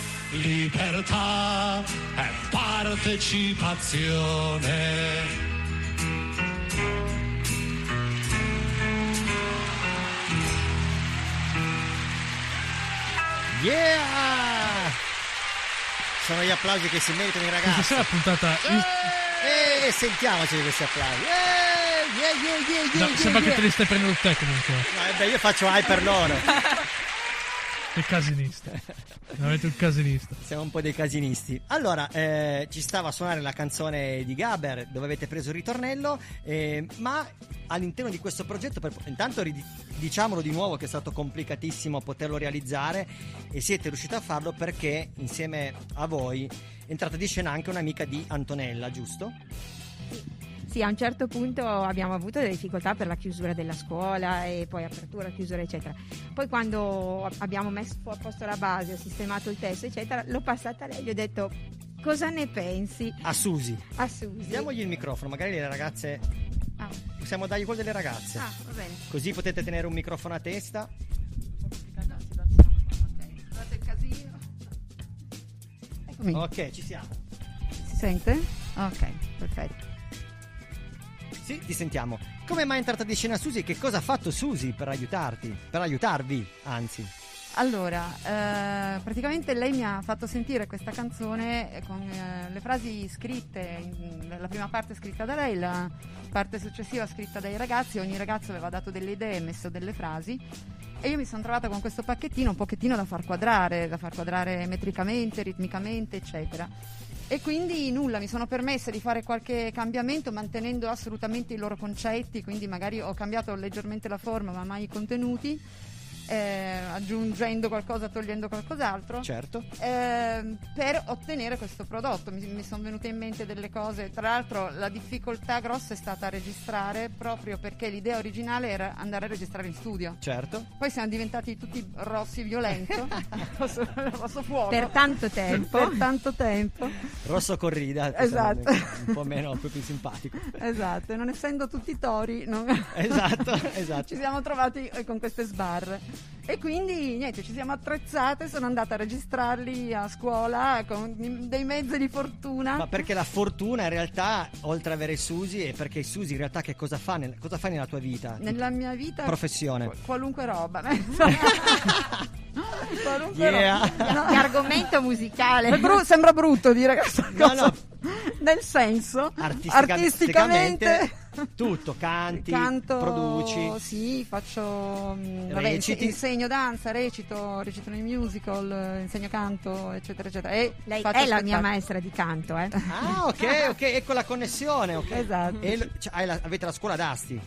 libertà è partecipazione. Yeah! Sono gli applausi che si meritano i Questa ragazzi. sera puntata. Eh, sentiamoci questi applausi. Eh, yeah, yeah, yeah, yeah, No, yeah, sembra che yeah. te li stai prendendo te comunque. No, eh beh, io faccio hype per loro. <laughs> Che casinista. Veramente un casinista. Siamo un po' dei casinisti. Allora, eh, ci stava a suonare la canzone di Gaber dove avete preso il ritornello, eh, ma all'interno di questo progetto, per, intanto diciamolo di nuovo che è stato complicatissimo poterlo realizzare e siete riusciti a farlo perché insieme a voi è entrata di scena anche un'amica di Antonella, giusto? Sì, a un certo punto abbiamo avuto delle difficoltà per la chiusura della scuola e poi apertura, chiusura, eccetera. Poi quando abbiamo messo a posto la base, ho sistemato il testo, eccetera, l'ho passata a lei, gli ho detto cosa ne pensi? A Susi. A Susi. Diamogli il microfono, magari le ragazze... Ah. Possiamo dargli quello delle ragazze. Ah, va bene. Così potete tenere un microfono a testa. Guardate il casino. Eccomi. Ok, ci siamo. Si sente? Ok, perfetto. Sì, ti sentiamo. Come mai è entrata di scena Susi? Che cosa ha fatto Susi per aiutarti? Per aiutarvi, anzi. Allora, eh, praticamente lei mi ha fatto sentire questa canzone eh, con eh, le frasi scritte, la prima parte scritta da lei, la parte successiva scritta dai ragazzi, ogni ragazzo aveva dato delle idee e messo delle frasi e io mi sono trovata con questo pacchettino un pochettino da far quadrare, da far quadrare metricamente, ritmicamente, eccetera. E quindi nulla, mi sono permessa di fare qualche cambiamento mantenendo assolutamente i loro concetti, quindi magari ho cambiato leggermente la forma ma mai i contenuti, eh, aggiungendo qualcosa, togliendo qualcos'altro. Certo. Ehm, per ottenere questo prodotto. Mi, mi sono venute in mente delle cose. Tra l'altro, la difficoltà grossa è stata registrare proprio perché l'idea originale era andare a registrare in studio. Certo. Poi siamo diventati tutti rossi violento, <laughs> <laughs> rosso, rosso fuoco. Per tanto tempo. Per tanto tempo. Rosso corrida. Esatto. Un po' meno, un po' più simpatico. <laughs> Esatto, non essendo tutti tori, non- Esatto, esatto. ci siamo trovati eh, con queste sbarre. E quindi niente, ci siamo attrezzate, sono andata a registrarli a scuola con dei mezzi di fortuna. Ma perché la fortuna in realtà, oltre ad avere Susi, è perché Susi in realtà che cosa fa, nel- cosa fai nella tua vita? Nella mia vita Professione. qu- qualunque roba. <laughs> qualunque Yeah. roba. No. Che argomento musicale. Bru- sembra brutto dire questa No, cosa. no. Nel senso, Artistica- artisticamente, tutto, canti, canto, produci. sì, faccio mm, vabbè, Reciti. insegno danza, recito, recito nei musical, insegno canto, eccetera, eccetera. E Lei è la mia maestra di canto, eh. Ah, ok, ok, ecco la connessione. ok. Esatto. E cioè, hai la- avete la scuola d'asti.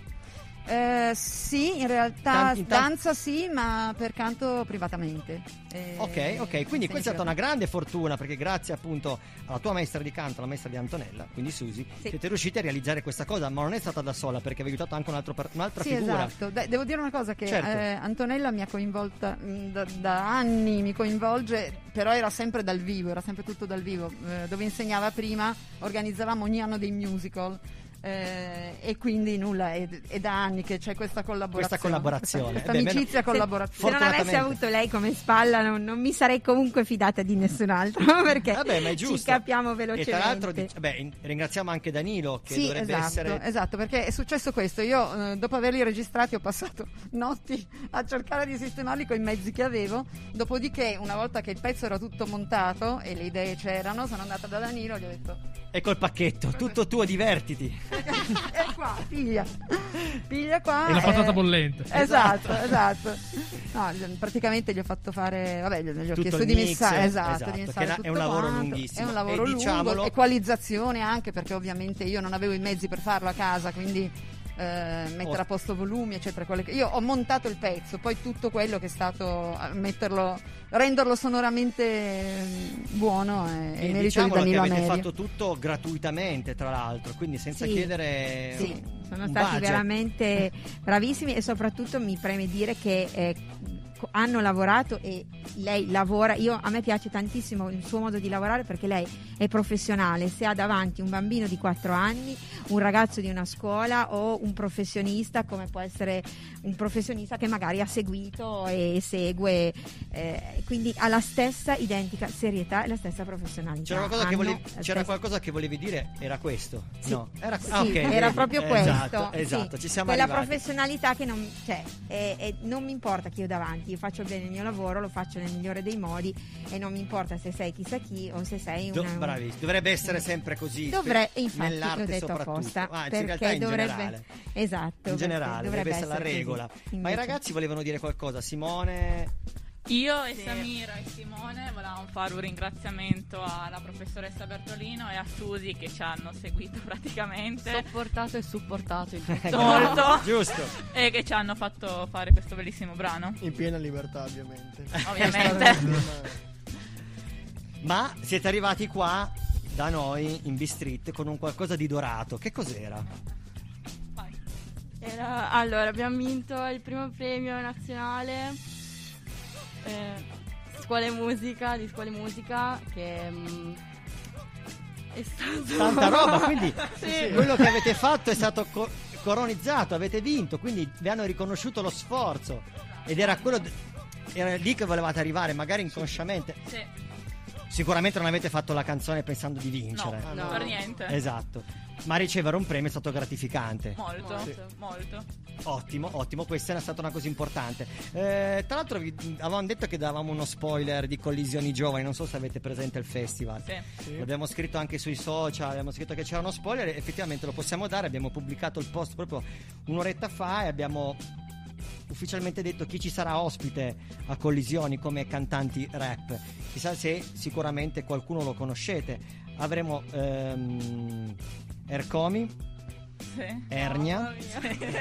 Eh, sì, in realtà tanti- danza sì, ma per canto privatamente. Eh, Ok, ok, quindi questa è stata una grande fortuna perché grazie appunto alla tua maestra di canto, la maestra di Antonella, quindi Susi, Sì. siete riusciti a realizzare questa cosa, ma non è stata da sola perché avete aiutato anche un altro un'altra Sì, figura. esatto. Dai, devo dire una cosa che Certo. eh, Antonella mi ha coinvolta mh, da, da anni, mi coinvolge, però era sempre dal vivo, era sempre tutto dal vivo. Eh, dove insegnava prima, organizzavamo ogni anno dei musical. Eh, e quindi nulla, è, è da anni che c'è questa collaborazione. Questa collaborazione. <laughs> Questa, amicizia meno- collaborazione. Se non avessi avuto lei come spalla non, non mi sarei comunque fidata di nessun altro <laughs> perché Vabbè, ma è ci giusto. capiamo E velocemente. tra l'altro dic- beh, in- ringraziamo anche Danilo che Sì, dovrebbe esatto, essere esatto, perché è successo questo. Io, eh, dopo averli registrati, ho passato <laughs> notti a cercare di sistemarli con i mezzi che avevo. Dopodiché, una volta che il pezzo era tutto montato e le idee c'erano, sono andata da Danilo e gli ho detto: Ecco il pacchetto, tutto tuo, divertiti. <laughs> E qua, piglia, piglia qua. E la eh, patata bollente. Esatto, esatto. No, gli- praticamente gli ho fatto fare, vabbè, gli, ho Tutto chiesto di mix, messare, esatto, esatto, di messare è tutto un lavoro quanto. lunghissimo. È un lavoro E diciamolo- lungo, equalizzazione anche perché ovviamente io non avevo i mezzi per farlo a casa, quindi eh, mettere a posto volumi, eccetera. che- Io ho montato il pezzo, poi tutto quello che è stato eh, metterlo, renderlo sonoramente eh, buono è, è E merito di diciamolo che Danilo avete Amerio. fatto tutto gratuitamente, tra l'altro, quindi senza Sì. chiedere Sì, un- sono un stati budget. veramente bravissimi e soprattutto mi preme dire che eh, hanno lavorato e lei lavora, io, a me piace tantissimo il suo modo di lavorare perché lei è professionale, se ha davanti un bambino di 4 anni, un ragazzo di una scuola o un professionista come può essere un professionista che magari ha seguito e segue, eh, quindi ha la stessa identica serietà e la stessa professionalità. C'era qualcosa, che volevi, c'era qualcosa che volevi dire? Era questo? Sì. No, era, Sì, ah, ok, era proprio questo. Esatto, sì. esatto, ci siamo Quella arrivati. professionalità che non, cioè, è- è- non mi importa chi ho davanti, io faccio bene il mio lavoro, lo faccio nel migliore dei modi e non mi importa se sei chissà chi o se sei Do- una, un- bravissimo, dovrebbe essere sempre così. Dovre- infatti nell'arte l'ho detto apposta Anzi, in realtà perché in dovrebbe generale. esatto In perché generale, dovrebbe essere la così. regola. Ma i ragazzi volevano dire qualcosa, Simone. Io e Samira e Simone volevamo fare un ringraziamento alla professoressa Bertolino e a Susi che ci hanno seguito <laughs> praticamente. Sopportato e supportato il tutto. Molto. Giusto. <laughs> E che ci hanno fatto fare questo bellissimo brano. In piena libertà, ovviamente. Ovviamente. <laughs> Ma siete arrivati qua da noi in B-Street con un qualcosa di dorato. Che cos'era? Era- allora, abbiamo vinto il primo premio nazionale eh, scuole musica, di scuole musica, che mm, è stato... Tanta roba, quindi <laughs> Sì. quello che avete fatto è stato co- coronizzato, avete vinto, quindi vi hanno riconosciuto lo sforzo. Ed era quello. d- era lì che volevate arrivare, magari inconsciamente. Sì. Sicuramente non avete fatto la canzone pensando di vincere. No, no, per niente. Esatto. Ma ricevere un premio è stato gratificante. Molto, Sì. molto. Ottimo, ottimo, questa è stata una cosa importante. Eh, tra l'altro vi- avevamo detto che davamo uno spoiler di Collisioni Giovani, non so se avete presente il festival. Sì. L'abbiamo scritto anche sui social, abbiamo scritto che c'era uno spoiler, e effettivamente lo possiamo dare, abbiamo pubblicato il post proprio un'oretta fa e abbiamo ufficialmente detto chi ci sarà ospite a Collisioni come cantanti rap. Chissà se sicuramente qualcuno lo conoscete. Avremo ehm, Ercomi, Sì. Ernia,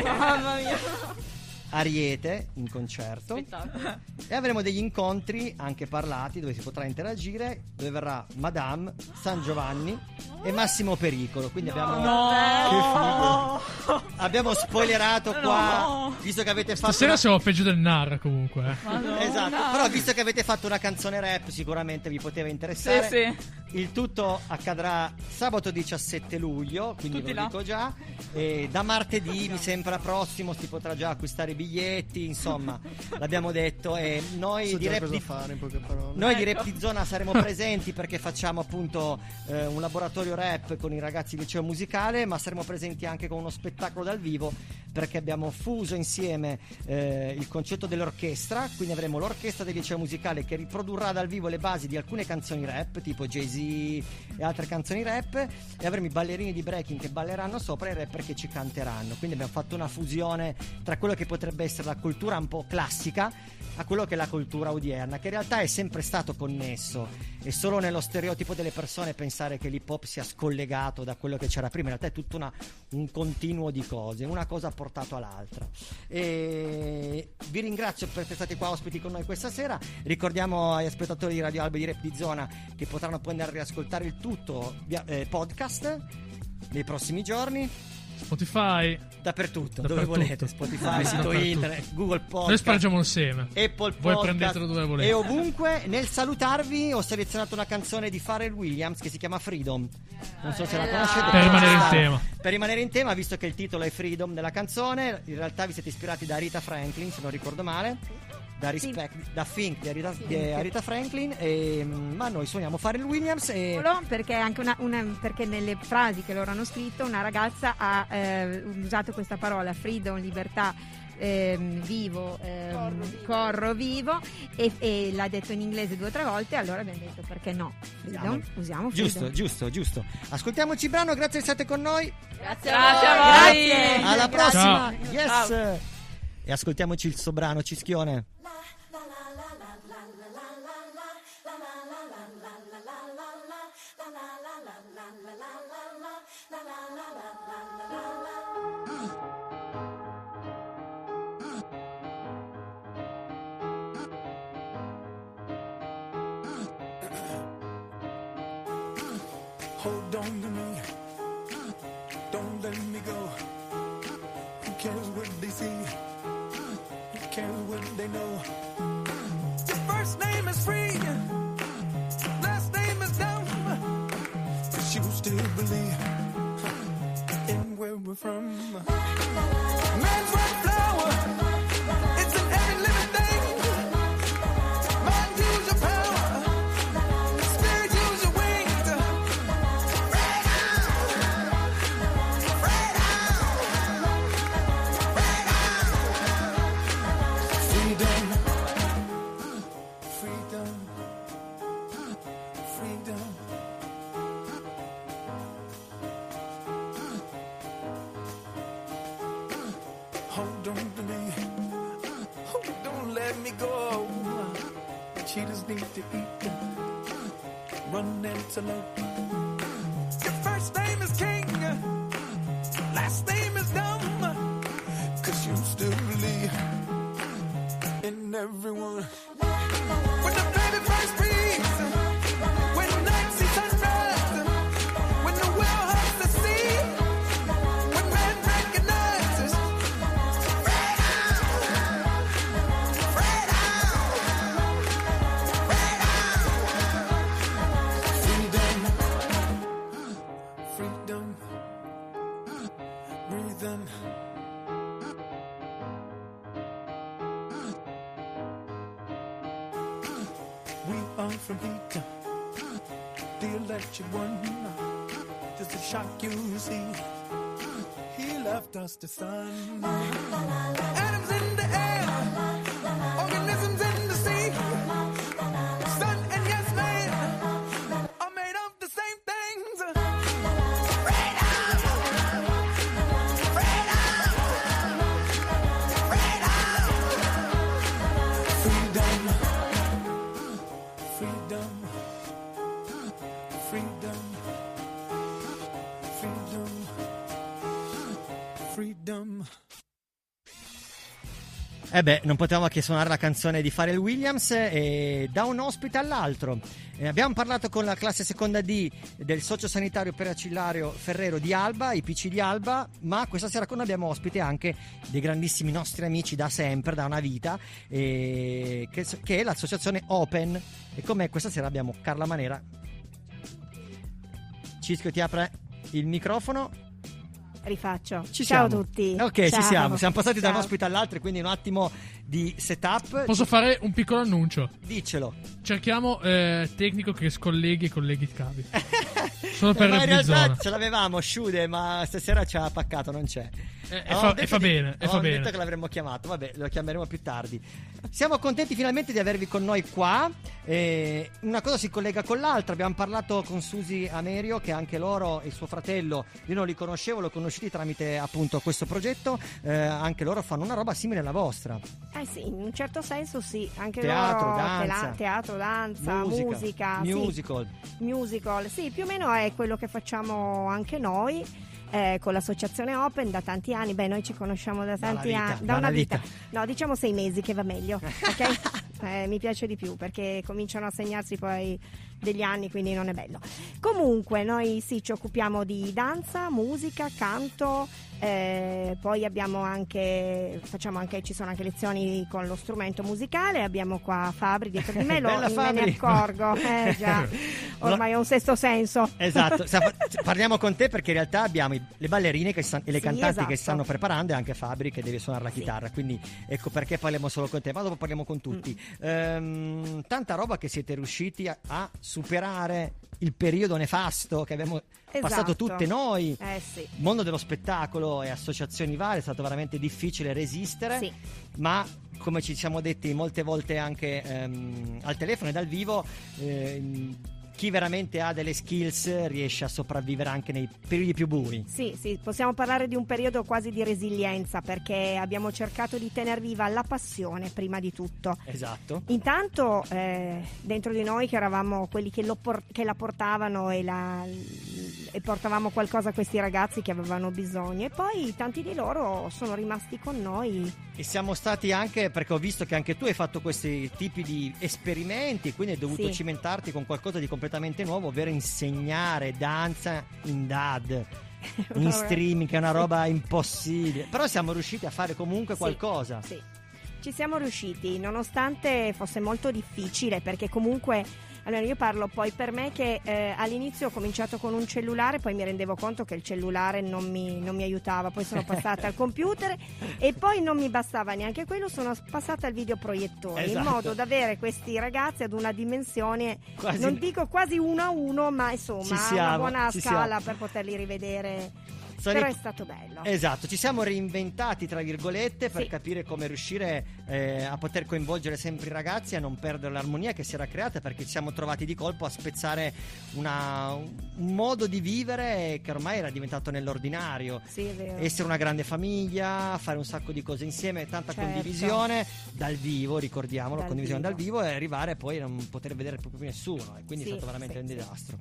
Mamma mia. <laughs> Ariete in concerto Spettacolo. e avremo degli incontri anche parlati dove si potrà interagire dove verrà Madame, San Giovanni e Massimo Pericolo quindi abbiamo No. <laughs> abbiamo spoilerato qua visto che avete fatto Stasera una- siamo peggio del Narra comunque. eh. Madonna. Esatto, però visto che avete fatto una canzone rap sicuramente vi poteva interessare. Sì, Il tutto accadrà sabato 17 luglio, quindi Tutti ve lo là. dico già. E da martedì mi sembra prossimo si potrà già acquistare i biglietti, insomma, <laughs> l'abbiamo detto e noi So di Rap di fare in poche parole. noi di Ecco. Rap di Zona saremo <laughs> presenti perché facciamo appunto eh, un laboratorio rap con i ragazzi del liceo musicale, ma saremo presenti anche con uno spettacolo dal vivo perché abbiamo fuso insieme eh, il concetto dell'orchestra, quindi avremo l'orchestra del liceo musicale che riprodurrà dal vivo le basi di alcune canzoni rap, tipo Jay-Z e altre canzoni rap, e avremo i ballerini di breaking che balleranno sopra e i rapper che ci canteranno. Quindi abbiamo fatto una fusione tra quello che potrebbe essere la cultura un po' classica a quello che è la cultura odierna, che in realtà è sempre stato connesso. È solo nello stereotipo delle persone pensare che l'hip hop sia scollegato da quello che c'era prima. In realtà è tutto una- un continuo di cose, una cosa ha portato all'altra. E vi ringrazio per essere stati qua ospiti con noi questa sera. Ricordiamo agli spettatori di Radio Alba di Rap di Zona che potranno poi andare a riascoltare il tutto via eh, podcast nei prossimi giorni. Spotify. Dappertutto, dove Dappertutto. volete, Spotify, sito internet, Google Podcast. Noi spargiamo il seme. Apple Voi Podcast prendetelo dove volete. E ovunque, nel salutarvi, ho selezionato una canzone di Pharrell Williams che si chiama Freedom. Non so se la conoscete. Per rimanere in tema. Per rimanere in tema, visto che il titolo è Freedom della canzone, in realtà vi siete ispirati da Rita Franklin, se non ricordo male. Da, Respect, da Think di Rita, di Rita Franklin, e, mm, ma noi suoniamo Pharrell Williams e perché, anche una, una- perché nelle frasi che loro hanno scritto una ragazza ha eh, usato questa parola freedom, libertà ehm, vivo, ehm, corro vivo e, e l'ha detto in inglese due o tre volte allora abbiamo detto perché no freedom, usiamo freedom Giusto, giusto, giusto. Ascoltiamoci il brano, grazie di essere con noi. Grazie a voi. Grazie. Alla Grazie. prossima. Ciao. Yes. Ciao. E ascoltiamoci il sobrano Cischione. Eh beh, non potevamo che suonare la canzone di Pharrell Williams eh, da un ospite all'altro. Eh, abbiamo parlato con la classe seconda D del sociosanitario peracillario Ferrero di Alba, i PC di Alba, ma questa sera con noi abbiamo ospite anche dei grandissimi nostri amici da sempre, da una vita, eh, che, che è l'associazione Open. E come questa sera abbiamo Carla Manera. Cischio ti apre il microfono. Rifaccio. Ci Ciao siamo. a tutti. Ok, Ciao. ci siamo. Siamo passati da un Ciao. ospite all'altro, quindi un attimo di setup. Posso fare un piccolo annuncio? Diccelo. Cerchiamo eh, tecnico che scolleghi e colleghi i cavi. <laughs> Solo per Eh, ma in realtà ce l'avevamo, Sciude, ma stasera ci ha paccato, non c'è. E- e fa- e fa di- bene, e fa bene. detto che l'avremmo chiamato, vabbè, lo chiameremo più tardi. Siamo contenti finalmente di avervi con noi qua. Eh, una cosa si collega con l'altra. Abbiamo parlato con Susi Amerio, che anche loro e suo fratello, io non li conoscevo, li ho conosciuti tramite appunto questo progetto. Eh, anche loro fanno una roba simile alla vostra. Eh sì, in un certo senso sì, anche Teatro, loro danza. tela- teatro, danza, Musica, musica, sì. musical. musical, sì, più o meno è quello che facciamo anche noi. eh, con l'associazione Open da tanti anni, beh noi ci conosciamo da tanti vita, anni, da una vita. vita. no diciamo sei mesi che va meglio, ok? <laughs> Eh, mi piace di più perché cominciano a segnarsi poi degli anni, quindi non è bello. Comunque noi sì ci occupiamo di danza, musica, canto, eh, poi abbiamo anche, facciamo anche, ci sono anche lezioni con lo strumento musicale, abbiamo qua Fabri dietro di me, <laughs> lo, Bella me Fabri. ne accorgo, <laughs> eh, già, ormai ho un sesto senso. Esatto, Sa- <laughs> parliamo con te perché in realtà abbiamo le ballerine che san- e le Sì, cantanti che esatto. si stanno preparando e anche Fabri che deve suonare la chitarra, quindi ecco perché parliamo solo con te, ma dopo parliamo con tutti. Mm. Ehm, tanta roba che siete riusciti a, a superare il periodo nefasto che abbiamo passato Esatto. tutte noi. Eh sì. Mondo dello spettacolo e associazioni varie è stato veramente difficile resistere, Sì. ma come ci siamo detti molte volte anche ehm, al telefono e dal vivo, ehm, chi veramente ha delle skills riesce a sopravvivere anche nei periodi più bui. Sì, sì, possiamo parlare di un periodo quasi di resilienza perché abbiamo cercato di tener viva la passione prima di tutto. Esatto. Intanto eh, dentro di noi che eravamo quelli che, lo por- che la portavano e, la- e portavamo qualcosa a questi ragazzi che avevano bisogno e poi tanti di loro sono rimasti con noi. E siamo stati anche, perché ho visto che anche tu hai fatto questi tipi di esperimenti, quindi hai dovuto Sì. cimentarti con qualcosa di completamente nuovo, ovvero insegnare danza in DAD. <laughs> In streaming, che è una roba impossibile. Però siamo riusciti a fare comunque Sì, qualcosa. Sì. Ci siamo riusciti, nonostante fosse molto difficile, perché comunque, allora io parlo poi per me che eh, all'inizio ho cominciato con un cellulare, poi mi rendevo conto che il cellulare non mi, non mi aiutava, poi sono <laughs> passata al computer e poi non mi bastava neanche quello, sono passata al videoproiettore, in Esatto. modo da avere questi ragazzi ad una dimensione, Quasi- non dico quasi uno a uno, ma insomma una buona scala per poterli rivedere canzoni. Però è stato bello. Esatto, ci siamo reinventati tra virgolette per Sì. capire come riuscire eh, a poter coinvolgere sempre i ragazzi e a non perdere l'armonia che si era creata perché ci siamo trovati di colpo a spezzare una- un modo di vivere che ormai era diventato nell'ordinario. Sì, è vero. Essere una grande famiglia, fare un sacco di cose insieme, tanta Certo. condivisione dal vivo, ricordiamolo, Dal condivisione vivo. dal vivo e arrivare poi a non poter vedere proprio più nessuno e quindi Sì, è stato veramente sì, un disastro.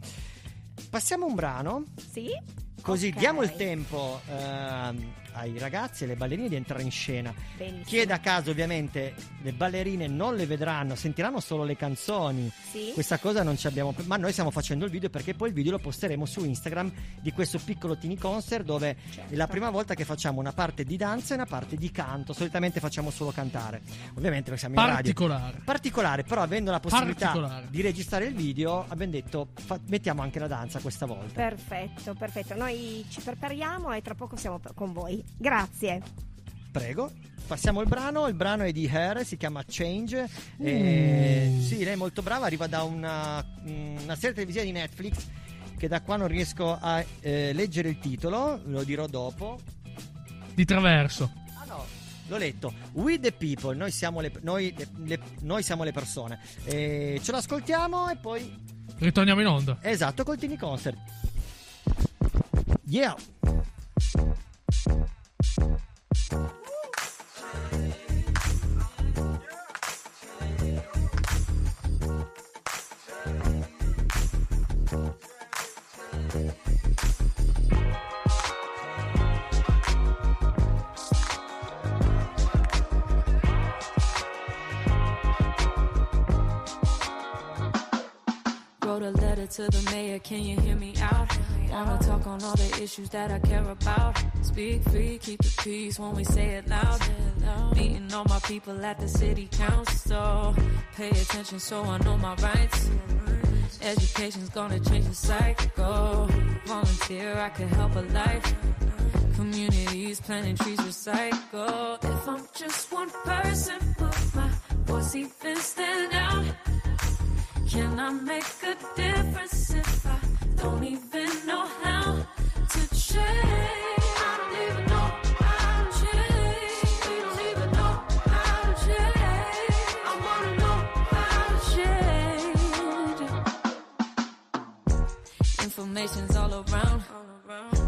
Passiamo a un brano. Sì. Così Ok. diamo il tempo ehm, ai ragazzi e alle ballerine di entrare in scena. Benissimo. Chi è da casa, ovviamente, le ballerine non le vedranno, sentiranno solo le canzoni. Sì. Questa cosa non ci abbiamo. Ma noi stiamo facendo il video perché poi il video lo posteremo su Instagram di questo piccolo teeny concert dove Certo. è la prima volta che facciamo una parte di danza e una parte di canto. Solitamente facciamo solo cantare. Ovviamente noi siamo in radio. Particolare. Particolare, però avendo la possibilità di registrare il video, abbiamo detto fa- mettiamo anche la danza questa volta. Perfetto, perfetto. Noi ci prepariamo e tra poco siamo con voi. Grazie. Prego. Passiamo il brano, il brano è di Her, si chiama Change. E- Sì, lei è molto brava, arriva da una, una serie televisiva di Netflix che da qua non riesco a eh, leggere il titolo, lo dirò dopo. Di traverso. Ah no, l'ho letto. We the people, noi siamo le, noi, le- le- noi siamo le persone. E ce l'ascoltiamo e poi... Ritorniamo in onda. Esatto, col Tini Concert. Yeah! Wrote a letter to the mayor, can you hear me out? Wanna talk on all the issues that I care about. Speak free, keep the peace when we say it loud. Meeting all my people at the city council. Pay attention so I know my rights. Education's gonna change the cycle. Volunteer, I can help a life. Communities planting trees, recycle. If I'm just one person, will my voice even stand out? Can I make a difference if I don't even know how to change? I don't even know how to change. We don't even know how to change. I wanna know how to change. Information's all around.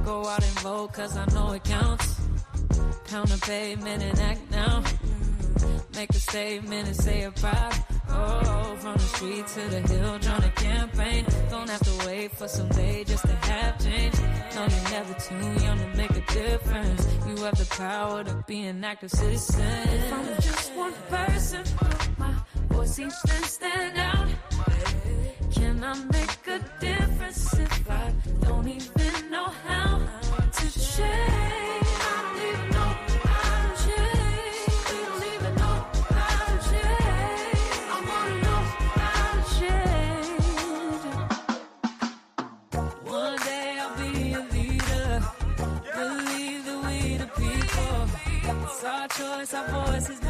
Go out and vote cause I know it counts. Pound the pavement and act now. Make a statement and say it proud. Oh, from the street to the hill, join a campaign. Don't have to wait for some day just to have change. No, you're never too young to make a difference. You have the power to be an active citizen. If I'm just one person, my voice even stand out? Can I make a difference if I don't even voice, our voices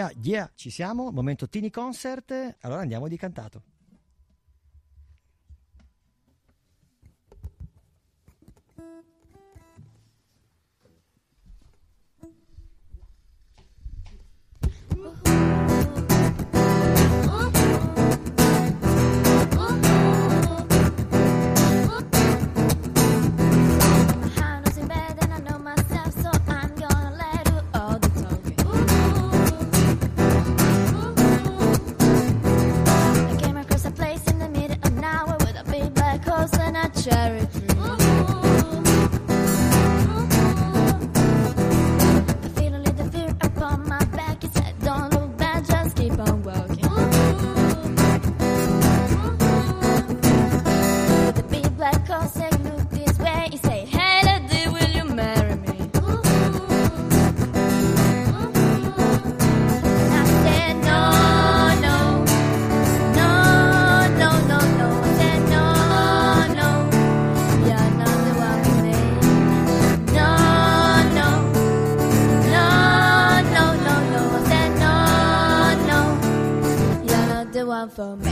Yeah, yeah, ci siamo. Momento Tini Concert. Allora andiamo di cantato. For.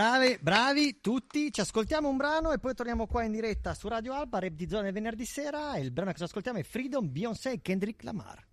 Bravi, bravi tutti, ci ascoltiamo un brano e poi torniamo qua in diretta su Radio Alba, Rap di Zone venerdì sera e il brano che ci ascoltiamo è Freedom, Beyoncé e Kendrick Lamar.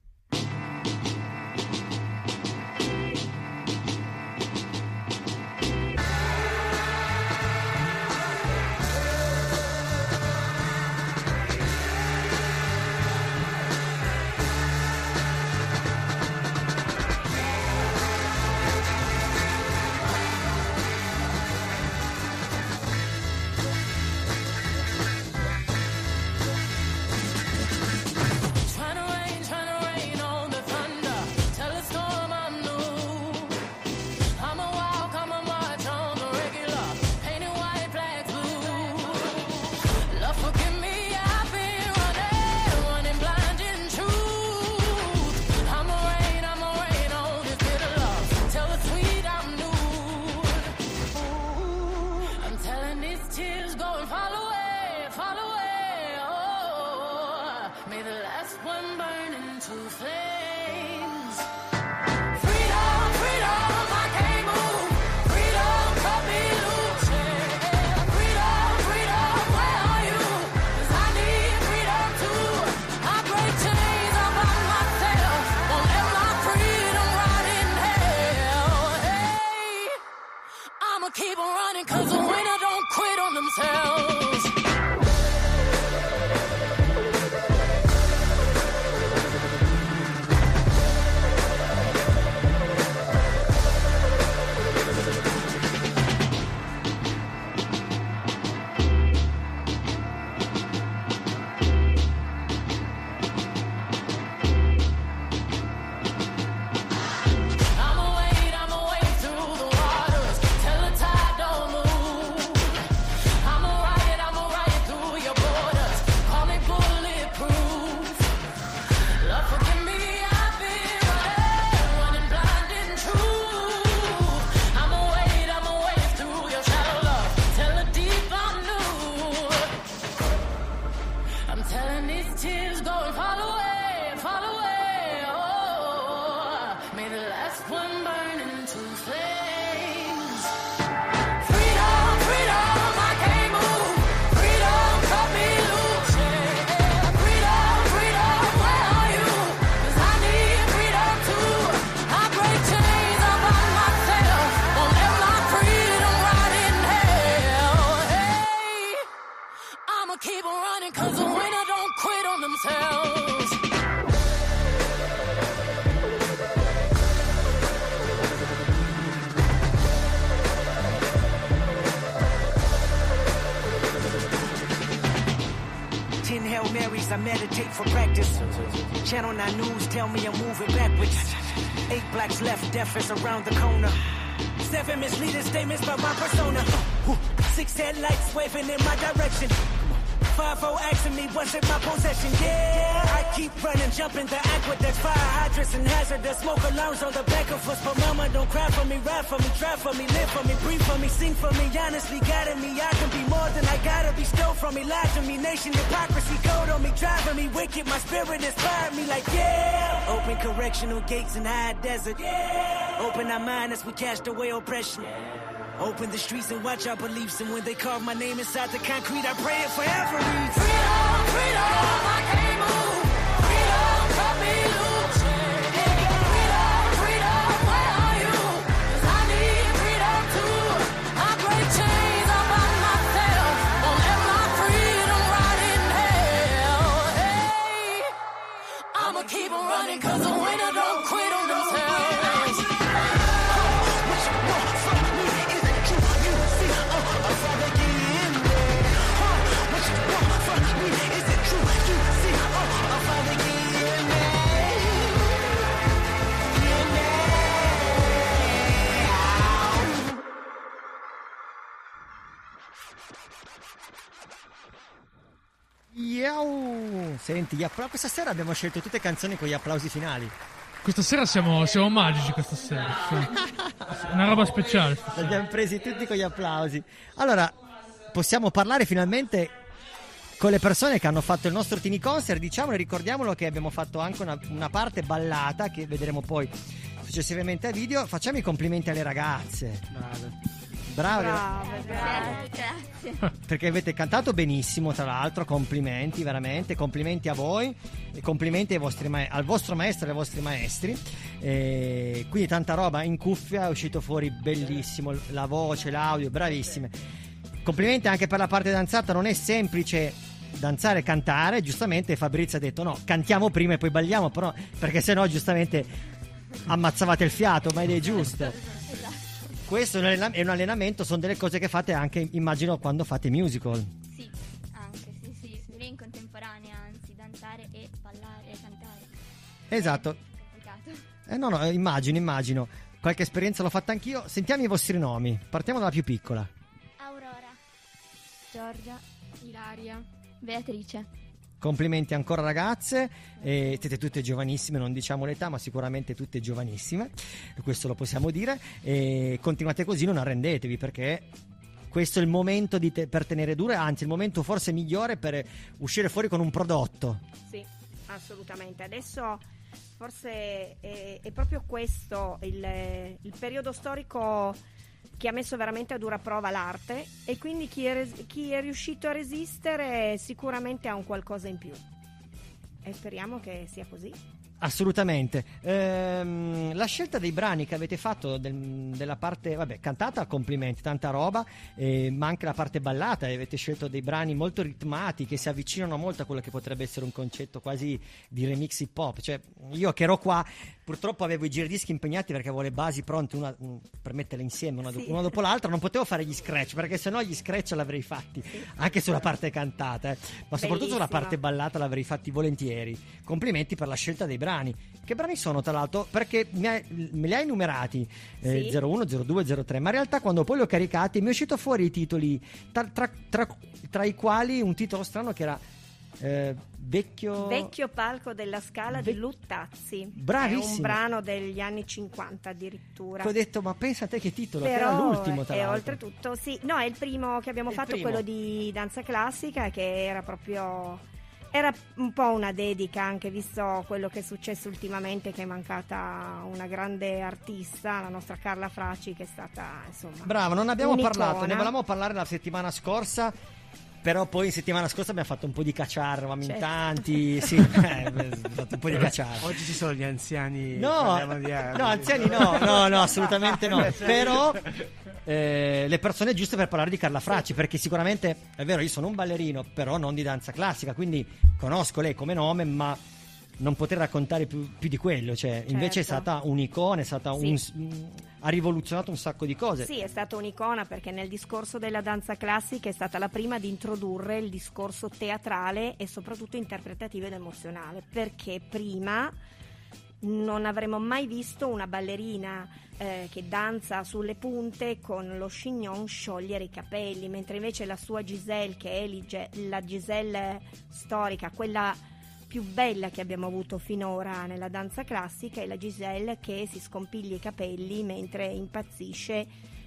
Channel 9 News tell me I'm moving backwards. Eight blacks left, deaf is around the corner. Seven misleading statements about my persona. Six headlights waving in my direction. Five oh O asking me what's in my possession. Yeah, I keep running, jumping the aqueducts, fire hydrants and hazardous smoke alarms on the back of us. But mama, don't cry for me, ride for me, drive for me, live for me, breathe for me, sing for me. Honestly, guiding me, I can be more than I gotta be. Stole from me, lied to me, nation hypocrisy, code on me, driving me wicked. My spirit inspired me, like yeah. Open correctional gates in high desert. Yeah. Open our mind as we cast away oppression. Open the streets and watch our beliefs. And when they carve my name inside the concrete, I pray it forever. Freedom, freedom, Senti, gli appla- questa sera abbiamo scelto tutte canzoni con gli applausi finali. Questa sera siamo, siamo magici, questa sera. Una roba speciale. Li abbiamo presi tutti con gli applausi. Allora, possiamo parlare finalmente con le persone che hanno fatto il nostro Tini Concert. Diciamolo e ricordiamolo che abbiamo fatto anche una, una parte ballata che vedremo poi successivamente a video. Facciamo i complimenti alle ragazze. Brave, brave. Grazie. <laughs> Perché avete cantato benissimo, tra l'altro, complimenti veramente, complimenti a voi e complimenti ai vostri ma- al vostro maestro e ai vostri maestri. E quindi tanta roba in cuffia, è uscito fuori bellissimo, la voce, l'audio, bravissime. Complimenti anche per la parte danzata, non è semplice danzare e cantare, giustamente Fabrizio ha detto no, cantiamo prima e poi balliamo, però perché sennò giustamente ammazzavate il fiato, ma ed è giusto. Questo è un, allena- è un allenamento, sono delle cose che fate anche, immagino, quando fate musical. Sì, anche, sì, sì. In contemporanea, anzi, danzare e ballare e cantare. Esatto. Complicato. Eh, no, no, eh, immagino, immagino. Qualche esperienza l'ho fatta anch'io. Sentiamo i vostri nomi. Partiamo dalla più piccola. Aurora. Giorgia. Ilaria. Beatrice. Complimenti ancora ragazze, eh, siete tutte giovanissime, non diciamo l'età, ma sicuramente tutte giovanissime, questo lo possiamo dire. E continuate così, non arrendetevi perché questo è il momento te- per tenere duro, anzi il momento forse migliore per uscire fuori con un prodotto. Sì, assolutamente. Adesso forse è, è proprio questo il, il periodo storico che ha messo veramente a dura prova l'arte e quindi chi è, res- chi è riuscito a resistere sicuramente ha un qualcosa in più. E speriamo che sia così. Assolutamente. Ehm, la scelta dei brani che avete fatto del- della parte, vabbè, cantata, complimenti, tanta roba, eh, ma anche la parte ballata, avete scelto dei brani molto ritmati che si avvicinano molto a quello che potrebbe essere un concetto quasi di remix hip hop. Cioè, io che ero qua, purtroppo avevo i giradischi impegnati perché avevo le basi pronte una- un- per metterle insieme una, Sì. una dopo l'altra, non potevo fare gli scratch perché sennò gli scratch l'avrei fatti anche sulla parte cantata, eh. ma soprattutto sulla Bellissima. parte ballata l'avrei fatti volentieri. Complimenti per la scelta dei brani. Che brani sono, tra l'altro? Perché me li hai numerati eh, Sì. 01, 02, 03, ma in realtà quando poi li ho caricati mi è uscito fuori i titoli, tra, tra- tra- tra i quali un titolo strano che era eh, Vecchio. Vecchio palco della scala Ve- di Luttazzi. È Bravissimo. un brano degli anni 50 addirittura. Ho detto, ma pensa a te che titolo, Però era l'ultimo, tra e l'altro. oltretutto, sì, no, è il primo che abbiamo È il fatto, primo. quello di danza classica, che era proprio. Era un po' una dedica, anche visto quello che è successo ultimamente, che è mancata una grande artista, la nostra Carla Fraci, che è stata insomma. Bravo, non abbiamo un'icona. parlato, ne volevamo parlare la settimana scorsa. Però poi in settimana scorsa abbiamo fatto un po' di cacciare, eravamo in Certo. tanti, sì, <laughs> eh, abbiamo fatto un po' di cacciare. Oggi ci sono gli anziani. No, no, anziani no, no, no, assolutamente no. <laughs> Però eh, le persone giuste per parlare di Carla Fracci, perché sicuramente è vero, io sono un ballerino, però non di danza classica, quindi conosco lei come nome, ma non potrei raccontare più, più di quello. Cioè, invece è Certo. stata un'icona, è stata Sì. un, ha rivoluzionato un sacco di cose. Sì, è stata un'icona perché nel discorso della danza classica è stata la prima di introdurre il discorso teatrale e soprattutto interpretativo ed emozionale, perché prima non avremmo mai visto una ballerina eh, che danza sulle punte con lo chignon sciogliere i capelli, mentre invece la sua Giselle, che è la Giselle storica, quella più bella che abbiamo avuto finora nella danza classica, è la Giselle che si scompiglia i capelli mentre impazzisce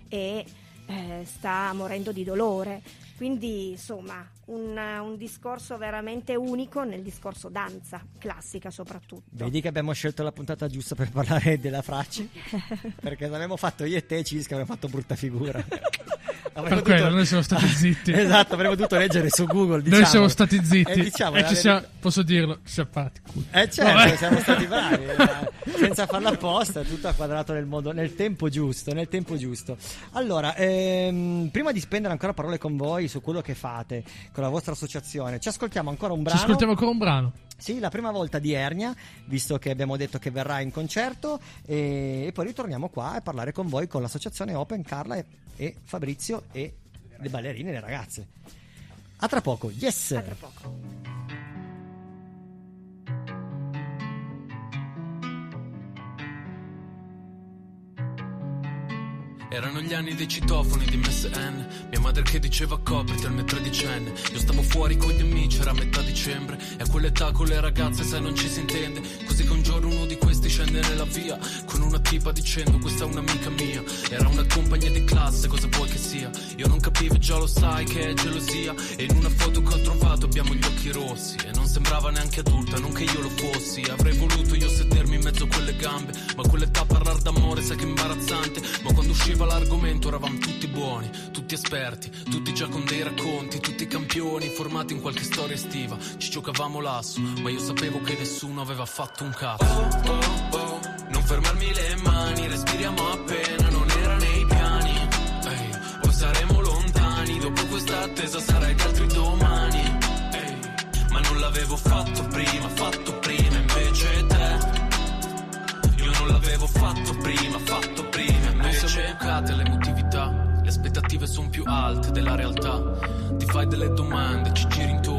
e eh, sta morendo di dolore. Quindi, insomma, un, un discorso veramente unico nel discorso danza classica soprattutto. Vedi che abbiamo scelto la puntata giusta per parlare della Fracci? <laughs> Perché avremmo fatto io e te, Cisca, avremmo fatto brutta figura. <laughs> Per quello, noi siamo stati <laughs> zitti. esatto, avremmo dovuto leggere su Google. Noi diciamolo. siamo stati zitti. E diciamo, e ci siamo, posso dirlo, ci siamo fatti. Eh certo, Vabbè. siamo stati bravi, eh, senza farlo apposta, tutto quadrato nel modo, nel tempo giusto, nel tempo giusto. Allora, ehm, prima di spendere ancora parole con voi su quello che fate con la vostra associazione, ci ascoltiamo ancora un Ci brano. ascoltiamo ancora un brano. Sì, la prima volta di Ernia, visto che abbiamo detto che verrà in concerto e, e poi ritorniamo qua a parlare con voi con l'associazione Open Carla e, e Fabrizio e le ballerine e le ragazze. A tra poco, yes! A tra poco. Erano gli anni dei citofoni di MSN Mia madre che diceva copriti almeno tredicenne Io stavo fuori con gli amici, era metà dicembre. E a quell'età con le ragazze sai non ci si intende. Così che un giorno uno di questi scende nella via Con una tipa dicendo questa è un'amica mia Era una compagnia di classe, cosa vuoi che sia? Io non capivo già lo sai che è gelosia. E in una foto che ho trovato abbiamo gli occhi rossi. E non sembrava neanche adulta, non che io lo fossi. Avrei voluto io sedermi in mezzo a quelle gambe. Ma quell'età parlar d'amore sai che imbarazzante. Ma quando usciva l'argomento eravamo tutti buoni Tutti esperti, tutti già con dei racconti Tutti campioni formati in qualche storia estiva. Ci giocavamo lasso, ma io sapevo che nessuno aveva fatto un cazzo. Oh oh oh, non fermarmi le mani Respiriamo appena, non era nei piani. Ehi, poi saremo lontani Dopo questa attesa sarai gli altri domani. Ehi, ma non l'avevo fatto prima, fatto prima Invece te. Io non l'avevo fatto prima, fatto prima Invece siamo educate alle emotività. Le aspettative sono più alte della realtà. Ti fai delle domande, ci giri intorno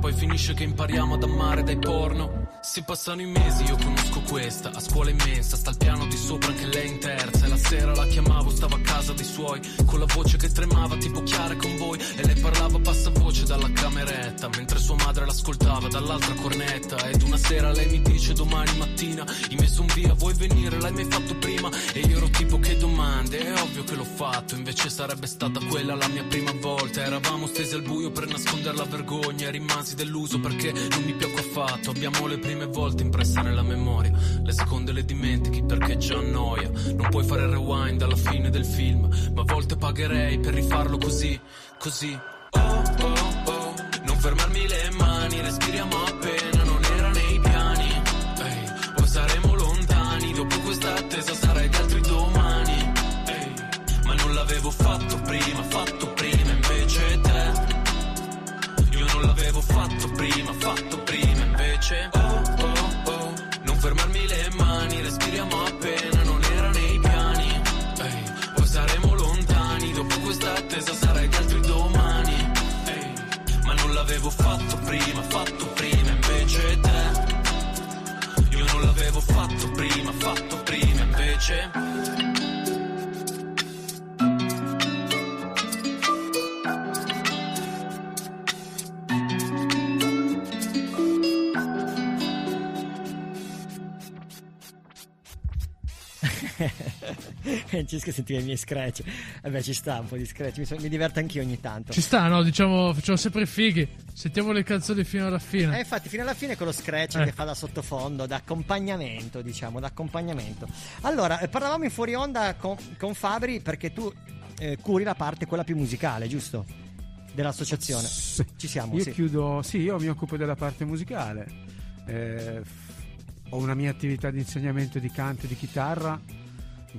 Poi finisce che impariamo ad amare dai porno. Si passano i mesi, io conosco questa A scuola immensa, sta al piano di sopra anche lei in terza. E la sera la chiamavo, stava a casa dei suoi Con la voce che tremava tipo chiara con voi. E lei parlava a bassa voce dalla cameretta Mentre sua madre l'ascoltava dall'altra cornetta. Ed una sera lei mi dice domani mattina In me son via, vuoi venire? L'hai mai fatto prima? E io ero tipo che domande, è ovvio che l'ho fatto Invece sarebbe stata quella la mia prima volta. Eravamo stesi al buio per nascondere la vergogna E rimasi deluso perché non mi piacque affatto. Abbiamo le prime volte impresse nella memoria Le seconde le dimentichi perché già noia Non puoi fare rewind alla fine del film Ma a volte pagherei per rifarlo così, così. Oh oh oh Non fermarmi le mani, respiriamo appena Non era nei piani. Ehi, poi saremo lontani Dopo questa attesa sarai gli altri domani. Ehi, ma non l'avevo fatto prima, fatto prima prima, fatto prima Invece. Oh oh oh Non fermarmi le mani, respiriamo appena Non era nei piani. Ehi, poi saremo lontani Dopo questa attesa sarai gli altri domani. Ehi, ma non l'avevo fatto prima, fatto prima Invece te. Io non l'avevo fatto prima, fatto prima Invece <laughs> Francesca sentiva i miei scratch. Vabbè, ci sta un po' di scratch. Mi, so- mi diverto anch'io ogni tanto. Ci sta, no? Diciamo, facciamo sempre i fighi. Sentiamo le canzoni fino alla Eh, fine. infatti, fino alla fine con lo scratch Eh. che fa da sottofondo, da accompagnamento, diciamo, da accompagnamento. Allora, eh, parlavamo in fuori onda con, con Fabri perché tu eh, curi la parte quella più musicale, giusto? Dell'associazione. Ci siamo, Io sì. chiudo, sì, io mi occupo della parte musicale. Eh, ho una mia attività di insegnamento di canto e di chitarra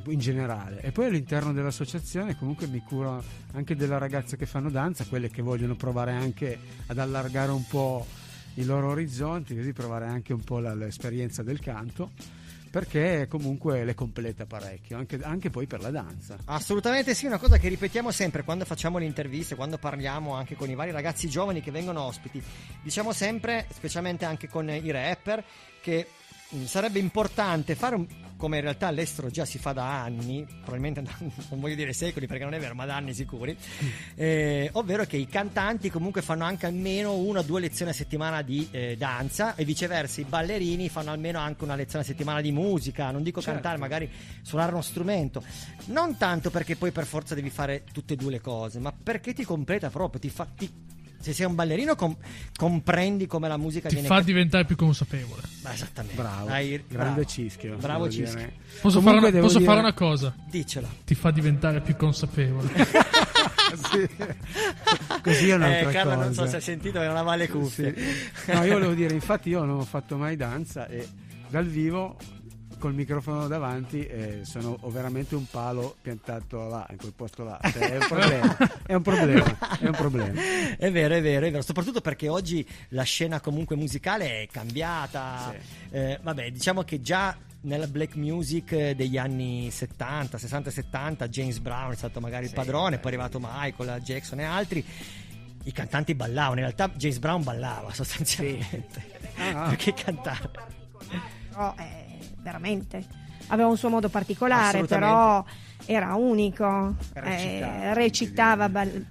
in generale e poi all'interno dell'associazione comunque mi curo anche delle ragazze che fanno danza, quelle che vogliono provare anche ad allargare un po' i loro orizzonti, così provare anche un po' l'esperienza del canto perché comunque le completa parecchio, anche, anche poi per la danza. Assolutamente sì, una cosa che ripetiamo sempre quando facciamo le interviste, quando parliamo anche con i vari ragazzi giovani che vengono ospiti. Diciamo sempre, specialmente anche con i rapper, che sarebbe importante fare un, come in realtà all'estero già si fa da anni, probabilmente da- <laughs> non voglio dire secoli perché non è vero, ma da anni sicuri, eh, ovvero che i cantanti comunque fanno anche almeno una o due lezioni a settimana di eh, danza e viceversa i ballerini fanno almeno anche una lezione a settimana di musica, non dico Certo. cantare, magari suonare uno strumento. Non tanto perché poi per forza devi fare tutte e due le cose, ma perché ti completa proprio, ti fa... ti- se sei un ballerino com- comprendi come la musica Ti viene fa diventare più consapevole. Ma esattamente. Bravo, Hai- grande bravo. Cischio. Bravo Cischio. dire. Posso, fare una, posso dire- fare una cosa? Dicela. Ti fa diventare più consapevole. <laughs> Così è un'altra eh, Carla, non cosa. so se hai sentito, non aveva le cuffie. Sì. No, io volevo <laughs> dire, infatti io non ho fatto mai danza e dal vivo col microfono davanti eh, sono ho veramente un palo piantato là, in quel posto là. Cioè, è un <laughs> problema, è un problema, è un problema. È vero, è vero, è vero. Soprattutto perché oggi la scena comunque musicale è cambiata. Eh, vabbè, diciamo che già nella black music degli anni 70, 60 e 70, James Brown è stato magari il padrone, poi è arrivato Michael, Jackson e altri. I cantanti ballavano, in realtà James Brown ballava <laughs> sostanzialmente. Ah, ah. Perché cantare? Però, eh, veramente aveva un suo modo particolare, però era unico. Recitava, eh, recitava, ball-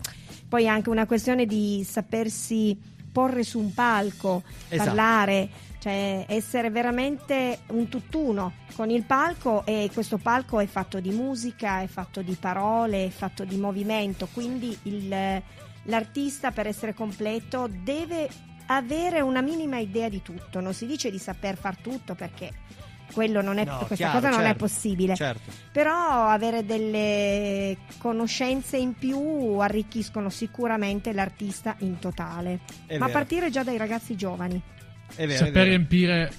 poi anche una questione di sapersi porre su un palco, Esatto. parlare. Cioè, essere veramente un tutt'uno con il palco e questo palco è fatto di musica, è fatto di parole, è fatto di movimento, quindi il- l'artista per essere completo deve avere una minima idea di tutto, non si dice di saper far tutto perché non è, No, questa chiaro, cosa non è certo, possibile. certo. Però avere delle conoscenze in più arricchiscono sicuramente l'artista in totale. È Ma a vero. partire già dai ragazzi giovani. È vero, è Saper vero. riempire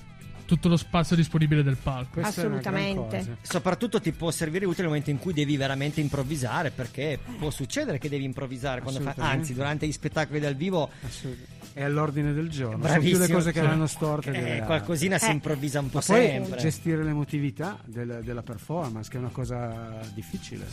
tutto lo spazio disponibile del palco. È Assolutamente. Soprattutto ti può servire utile nel momento in cui devi veramente improvvisare, perché può succedere che devi improvvisare Assolutamente. anzi, durante gli spettacoli dal vivo. È all'ordine del giorno. Sono più Bravissimo. le cose che Cioè, vanno storte. eh, qualcosina si Eh. improvvisa un po' sempre. gestire l'emotività del- della performance, che è una cosa difficile.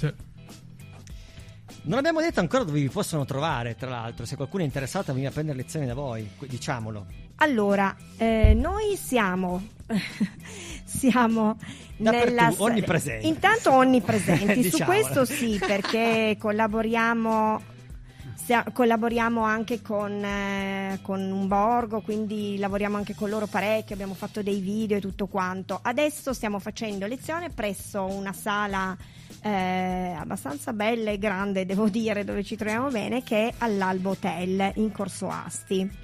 Non abbiamo detto ancora dove vi possono trovare, tra l'altro. Se qualcuno è interessato a venire a prendere lezioni da voi, diciamolo. Allora, eh, noi siamo, <laughs> siamo nella onnipresenti. Intanto onnipresenti, <laughs> su Diciamolo. questo sì, perché collaboriamo, collaboriamo anche con, eh, con un borgo, quindi lavoriamo anche con loro parecchio, abbiamo fatto dei video e tutto quanto. Adesso stiamo facendo lezione presso una sala eh, abbastanza bella e grande, devo dire, dove ci troviamo bene, che è all'Albo Hotel in Corso Asti.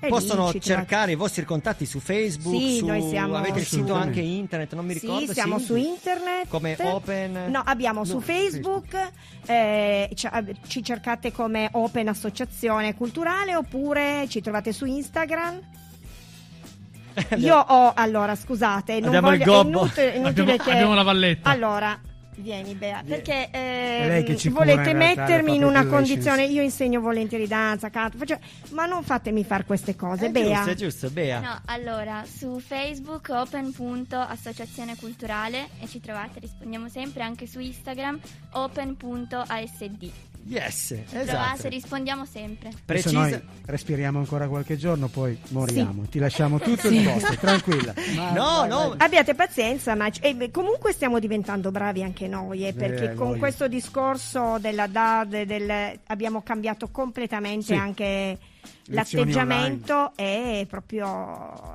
E lì Possono trovate- cercare i vostri contatti su Facebook, Sì, su- noi siamo- avete il sito anche internet, non mi ricordo. Sì, siamo sì? su internet. Come Open? No, abbiamo su No, Facebook, eh, ci, cercate come Open Associazione Culturale oppure ci trovate su Instagram. <laughs> Io ho, allora, scusate, non Abbiamo il voglio, è gobbo. inutile, inutile Abbiamo- che... abbiamo la valletta. Allora, vieni Bea, perché in volete realtà, mettermi in una condizione, io insegno volentieri danza, canto, faccio- ma non fatemi fare queste cose, È Bea. giusto, è giusto, Bea. No, allora, su Facebook open.associazione culturale e ci trovate, rispondiamo sempre anche su Instagram open.asd. Yes, esatto. trovate, rispondiamo sempre. Adesso noi respiriamo ancora qualche giorno, poi moriamo. Ti lasciamo <laughs> tutto il Sì. posto, tranquilla. <laughs> Ma- No, vai, no. vai. Abbiate pazienza, ma e beh, comunque stiamo diventando bravi anche noi, eh, perché Eh, con voglia. questo discorso della DAD del- abbiamo cambiato completamente Sì. anche l'atteggiamento è proprio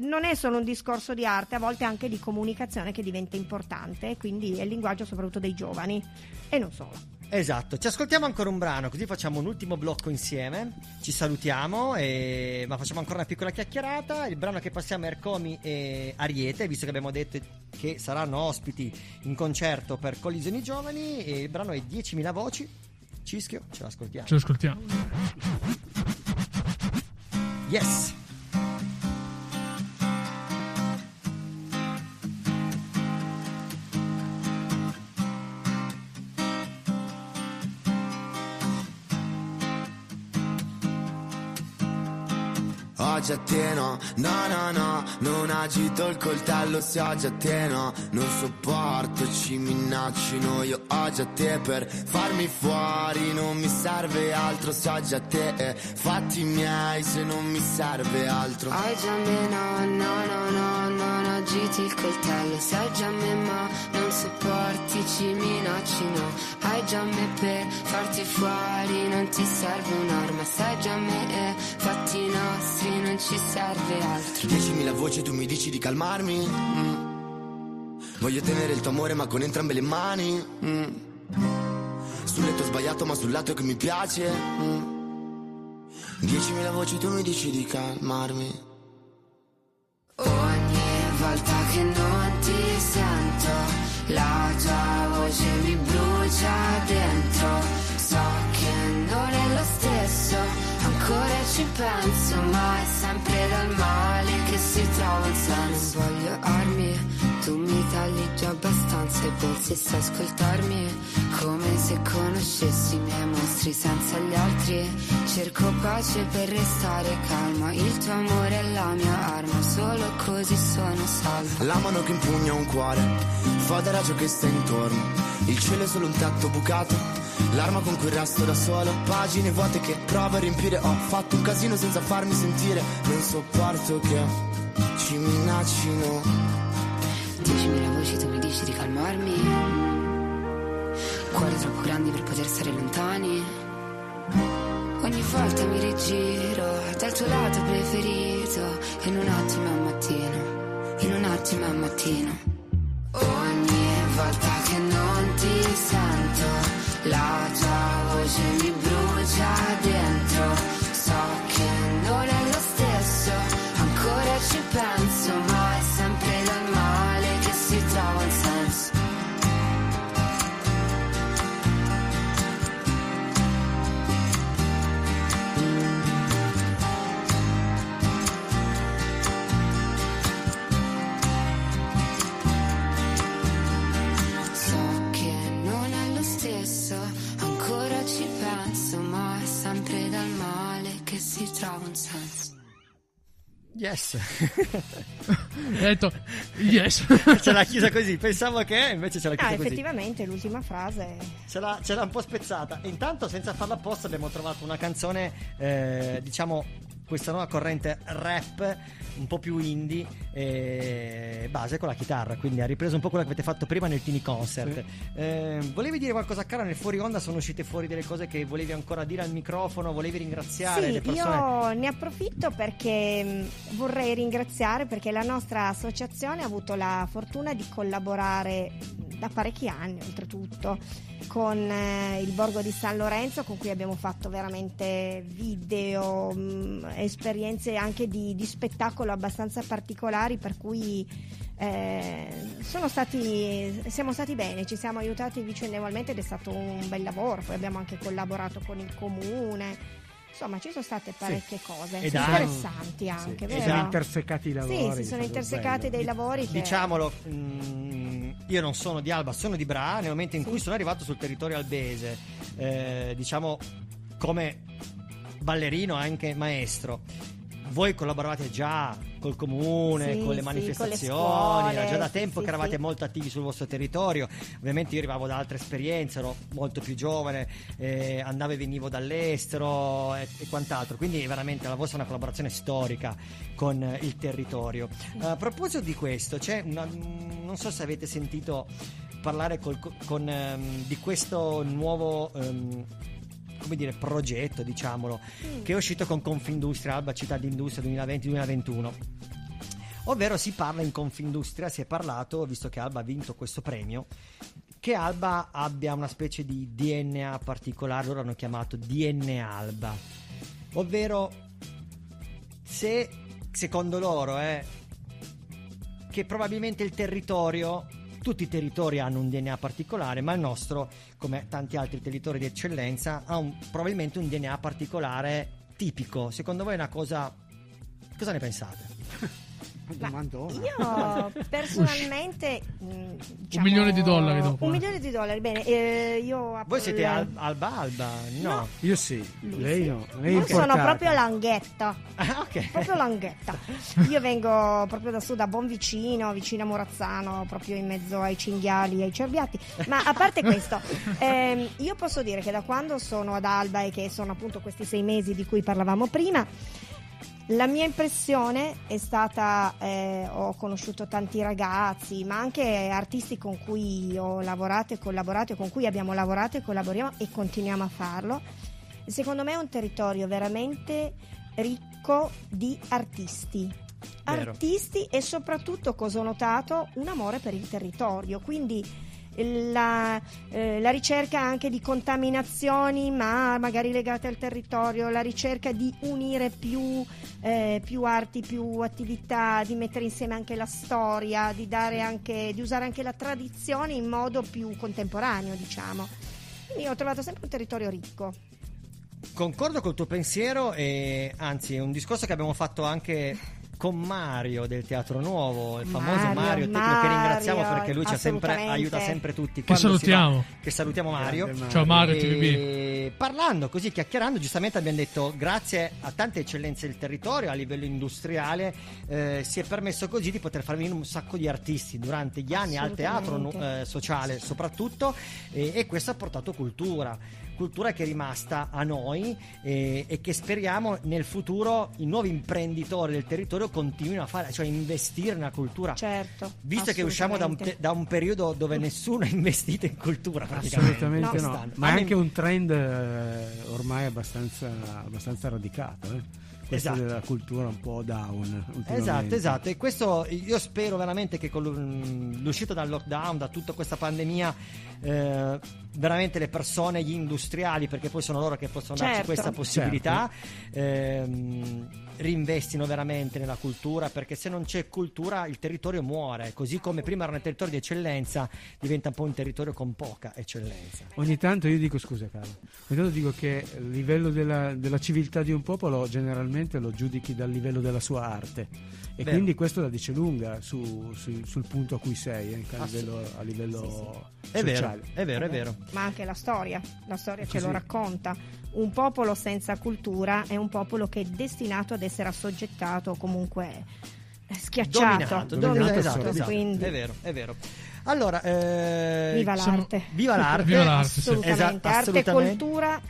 non è solo un discorso di arte, a volte anche di comunicazione che diventa importante, quindi è il linguaggio soprattutto dei giovani e non solo. Esatto, ci ascoltiamo ancora un brano, così facciamo un ultimo blocco insieme. Ci salutiamo, e... ma facciamo ancora una piccola chiacchierata. Il brano che passiamo è Ercomi e Ariete, visto che abbiamo detto che saranno ospiti in concerto per Collisioni Giovani. E il brano è 10.000 voci. Cischio, ce l'ascoltiamo. Ce lo ascoltiamo. Yes! Oggi a te no, no no no, non agito il coltello se oggi a te no, non sopporto, ci minaccino io oggi a te per farmi fuori, non mi serve altro se oggi a te, eh, fatti miei se non mi serve altro. Oggi a me no, no, no, no, non agiti il coltello. Oggi a me ma non sopporti, ci minacci no. Hai già me per farti fuori, non ti serve un'arma. Oggi a me e fatti nostri, non ci serve altro. 10.000 voci tu mi dici di calmarmi? Mm. Voglio tenere il tuo amore ma con entrambe le mani. Mm. Sul letto sbagliato ma sul lato che mi piace. Mm. 10.000 voci tu mi dici di calmarmi. Ogni volta che non ti sento La tua voce mi brucia dentro. So che non è lo stesso Ancora ci penso Ma è sempre dal male che si trova il senso. Non voglio armi Tu mi tagli già abbastanza E pensi se ascoltarmi Come se conoscessi i miei mostri senza gli altri. Cerco pace per restare calma Il tuo amore è la mia arma Solo così sono salva. La mano che impugna un cuore Fa da raggio che sta intorno. Il cielo è solo un tetto bucato L'arma con cui resto da solo. Pagine vuote che provo a riempire Ho fatto un casino senza farmi sentire. Non sopporto che ci minaccino 10.000 voci tu mi dici di calmarmi Cuori troppo grandi per poter stare lontani Ogni volta mi rigiro al tuo lato preferito in un attimo al mattino, in un attimo al mattino. Ogni volta che non ti sento, la tua voce mi brucia dentro. Si trova un senso. Yes. <laughs> Hai detto yes. <laughs> ce l'ha chiusa così, pensavo che invece ce l'ha Ah, chiusa così. effettivamente l'ultima frase. Ce l'ha, ce l'ha un po' spezzata. Intanto, senza farla apposta, abbiamo trovato una canzone, eh, diciamo, questa nuova corrente rap, un po' più indie, eh, base con la chitarra. Quindi ha ripreso un po' quello che avete fatto prima nel Tini Concert. Eh, volevi dire qualcosa, cara? Nel fuori onda sono uscite fuori delle cose che volevi ancora dire al microfono? Volevi ringraziare Sì, le persone? io ne approfitto perché mh, vorrei ringraziare perché la nostra associazione ha avuto la fortuna di collaborare da parecchi anni, oltretutto, con eh, il Borgo di San Lorenzo, con cui abbiamo fatto veramente video, mh, esperienze anche di, di spettacolo abbastanza particolari, per cui eh, stati, siamo stati bene, ci siamo aiutati vicendevolmente ed è stato un bel lavoro. Poi abbiamo anche collaborato con il comune. Insomma, ci sono state parecchie cose E dai- interessanti anche, E vero? sono intersecati i lavori. Sì, si sono stato intersecati bello. dei lavori che Diciamolo, mm, io non sono di Alba, sono di Bra. Nel momento in cui sono arrivato sul territorio albese, eh, diciamo come ballerino, anche maestro. Voi collaboravate già col comune, Sì, con le sì, manifestazioni, con le era già da scuole, tempo sì, che eravate molto attivi sul vostro territorio. Ovviamente io arrivavo da altre esperienze, ero molto più giovane, eh, andavo e venivo dall'estero e, e quant'altro. Quindi veramente la vostra è una collaborazione storica con il territorio. A proposito di questo, c'è una, non so se avete sentito parlare col- con, ehm, di questo nuovo ehm, come dire, progetto, diciamolo, che è uscito con Confindustria, Alba Città d'Industria 2020-2021. Ovvero si parla in Confindustria, si è parlato, visto che Alba ha vinto questo premio, che Alba abbia una specie di DNA particolare, loro hanno chiamato DNA Alba. Ovvero, se secondo loro è che probabilmente il territorio, tutti i territori hanno un DNA particolare, ma il nostro, come tanti altri territori di eccellenza, ha un- probabilmente un DNA particolare tipico. Secondo voi è una cosa... Cosa ne pensate? <laughs> io <laughs> personalmente mh, diciamo, milione di dollari dopo, un eh. milione di dollari bene eh, io Voi siete la- al- Alba Alba? No. Io sì, lei no. Lei Io sono proprio langhetta. <laughs> Ah, Proprio langhetta. Io vengo proprio da su, da Bonvicino, vicino a Morazzano, proprio in mezzo ai cinghiali e ai cerbiati. Ma a parte questo, <laughs> ehm, io posso dire che da quando sono ad Alba e che sono appunto questi sei mesi di cui parlavamo prima, la mia impressione è stata, eh, ho conosciuto tanti ragazzi, ma anche artisti con cui ho lavorato e collaborato, e con cui abbiamo lavorato e collaboriamo e continuiamo a farlo. Secondo me è un territorio veramente ricco di artisti. Vero. Artisti e soprattutto, cosa ho notato, un amore per il territorio. Quindi la, eh, la ricerca anche di contaminazioni, ma magari legate al territorio, la ricerca di unire più, eh, più arti, più attività, di mettere insieme anche la storia, di, anche, di usare anche la tradizione in modo più contemporaneo, diciamo. Quindi ho trovato sempre un territorio ricco. Concordo col tuo pensiero e anzi è un discorso che abbiamo fatto anche con Mario del Teatro Nuovo, il famoso Mario, Mario, tecnico che Mario, ringraziamo perché lui ci ha sempre, aiuta sempre tutti. Che si va- salutiamo. che salutiamo Mario. Mario. Ciao Mario, E Parlando così, chiacchierando, giustamente abbiamo detto grazie a tante eccellenze del territorio a livello industriale eh, si è permesso così di poter far venire un sacco di artisti durante gli anni al teatro eh, sociale soprattutto e, e questo ha portato cultura cultura che è rimasta a noi eh, e che speriamo nel futuro i nuovi imprenditori del territorio continuino a fare, cioè investire nella cultura. Certo. Visto che usciamo da un, te- da un periodo dove nessuno ha investito in cultura, praticamente. Assolutamente no. quest'anno. Ma è anche un trend eh, ormai abbastanza, abbastanza radicato. eh. Questa Esatto. della cultura un po' down. Esatto, esatto. E questo io spero veramente che con l'u- l'uscita dal lockdown, da tutta questa pandemia, eh, veramente le persone, gli industriali, perché poi sono loro che possono darci Certo. questa possibilità, ehm, rinvestino veramente nella cultura, perché se non c'è cultura il territorio muore, così come prima era un territorio di eccellenza, diventa un po' un territorio con poca eccellenza. Ogni tanto io dico, scusa Carlo, ogni tanto dico che il livello della, della civiltà di un popolo generalmente lo giudichi dal livello della sua arte e Vero. quindi questo la dice lunga su- su- sul punto a cui sei, eh, a livello, a livello È vero, sociale. è vero, è vero. Ma anche la storia, la storia ce lo racconta. Un popolo senza cultura è un popolo che è destinato ad essere assoggettato o comunque eh, schiacciato, Dominato, dominato, esatto, esatto. quindi È vero, è vero. Allora, eh, Viva sono- l'arte. Viva <laughs> l'arte. Viva l'arte, sì. assolutamente, Esatto, arte e assolutamente. cultura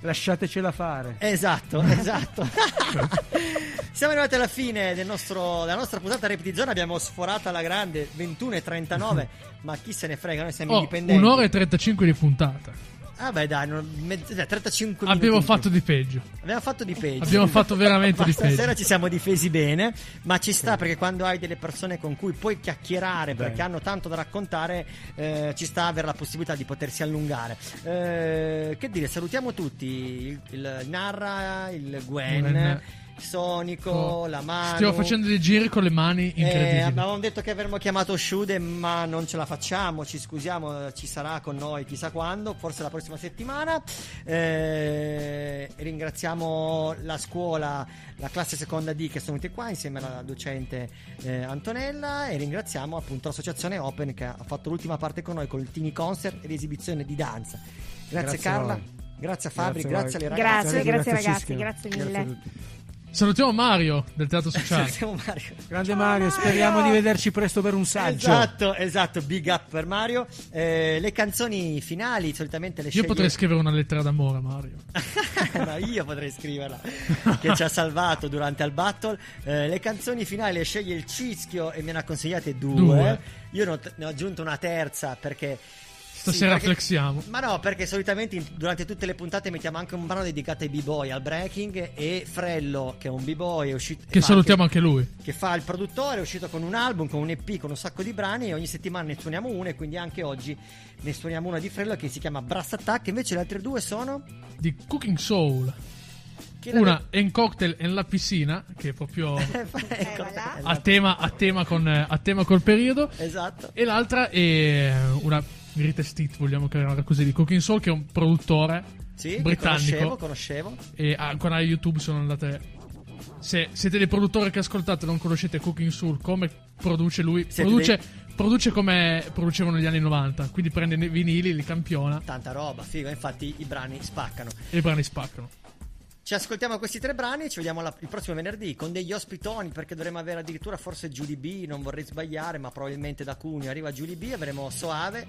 Lasciatecela fare. Esatto, <laughs> esatto. <laughs> Siamo arrivati alla fine del nostro- della nostra puntata Repti Zone, abbiamo sforato alla grande 21 e 39, ma chi se ne frega, noi siamo Oh, indipendenti. un'ora e 35 di puntata. Ah beh dai, non- mezz- dai, 35 minuti. Abbiamo fatto di peggio. Abbiamo fatto di peggio. Abbiamo fatto veramente di <laughs> peggio. Stasera ci siamo difesi bene, ma ci sta perché quando hai delle persone con cui puoi chiacchierare Beh. perché hanno tanto da raccontare, eh, ci sta avere la possibilità di potersi allungare. Eh, che dire, salutiamo tutti: il, il Narra, il Gwen. Gwen. Sonico, Oh, la mano. Stiamo facendo dei giri con le mani Eh, incredibili. avevamo detto che avremmo chiamato Shude, ma non ce la facciamo. Ci scusiamo, ci sarà con noi chissà quando, forse la prossima settimana. Eh, ringraziamo la scuola, la classe seconda D che sono venuti qua insieme alla docente eh, Antonella. E ringraziamo appunto l'associazione Open che ha fatto l'ultima parte con noi con il Tini Concert e l'esibizione di danza. Grazie, Grazie Carla, grazie a Fabri, Grazie grazie, alle ragazze. Grazie, grazie Grazie, ragazzi, grazie Grazie mille. a tutti. Salutiamo Mario del Teatro <laughs> Sociale. Salutiamo Mario. Grande Mario, speriamo di vederci presto per un saggio. Esatto, esatto, big up per Mario. Eh, le canzoni finali solitamente le Io sceglie potrei scrivere una lettera d'amore a Mario. <laughs> no, io potrei scriverla che ci ha salvato durante il battle. Eh, le canzoni finali le sceglie il Cischio e me ne ha consigliate due. Due. Io ne ho, ne ho aggiunto una terza perché. Stasera perché- flexiamo. Ma no, perché solitamente in- durante tutte le puntate mettiamo anche un brano dedicato ai b-boy, al breaking e Frello, che è un b-boy, è uscito... Che salutiamo anche lui. che fa il produttore, è uscito con un album, con un EP, con un sacco di brani e ogni settimana ne suoniamo uno e quindi anche oggi ne suoniamo una di Frello che si chiama Brass Attack, invece le altre due sono... Di Cooking Soul. Una è in cocktail en la piscina, che è proprio <laughs> Ecco, a tema, a tema con, eh, a tema col periodo. Esatto. E l'altra è una greatest vogliamo chiamarla così, di Cooking Soul, che è un produttore Sì, britannico. conoscevo, conoscevo. E al canale YouTube sono andate. Se siete dei produttori che ascoltate e non conoscete Cooking Soul, come produce lui? Siete Produce, dei- produce come producevano negli anni 90. Quindi prende i vinili, li campiona Tanta roba, figo, infatti i brani spaccano. i brani spaccano. Ci ascoltiamo questi tre brani e ci vediamo la- il prossimo venerdì con degli ospitoni perché dovremo avere addirittura forse Julie B, non vorrei sbagliare, ma probabilmente da Cuneo arriva Julie B, avremo Soave,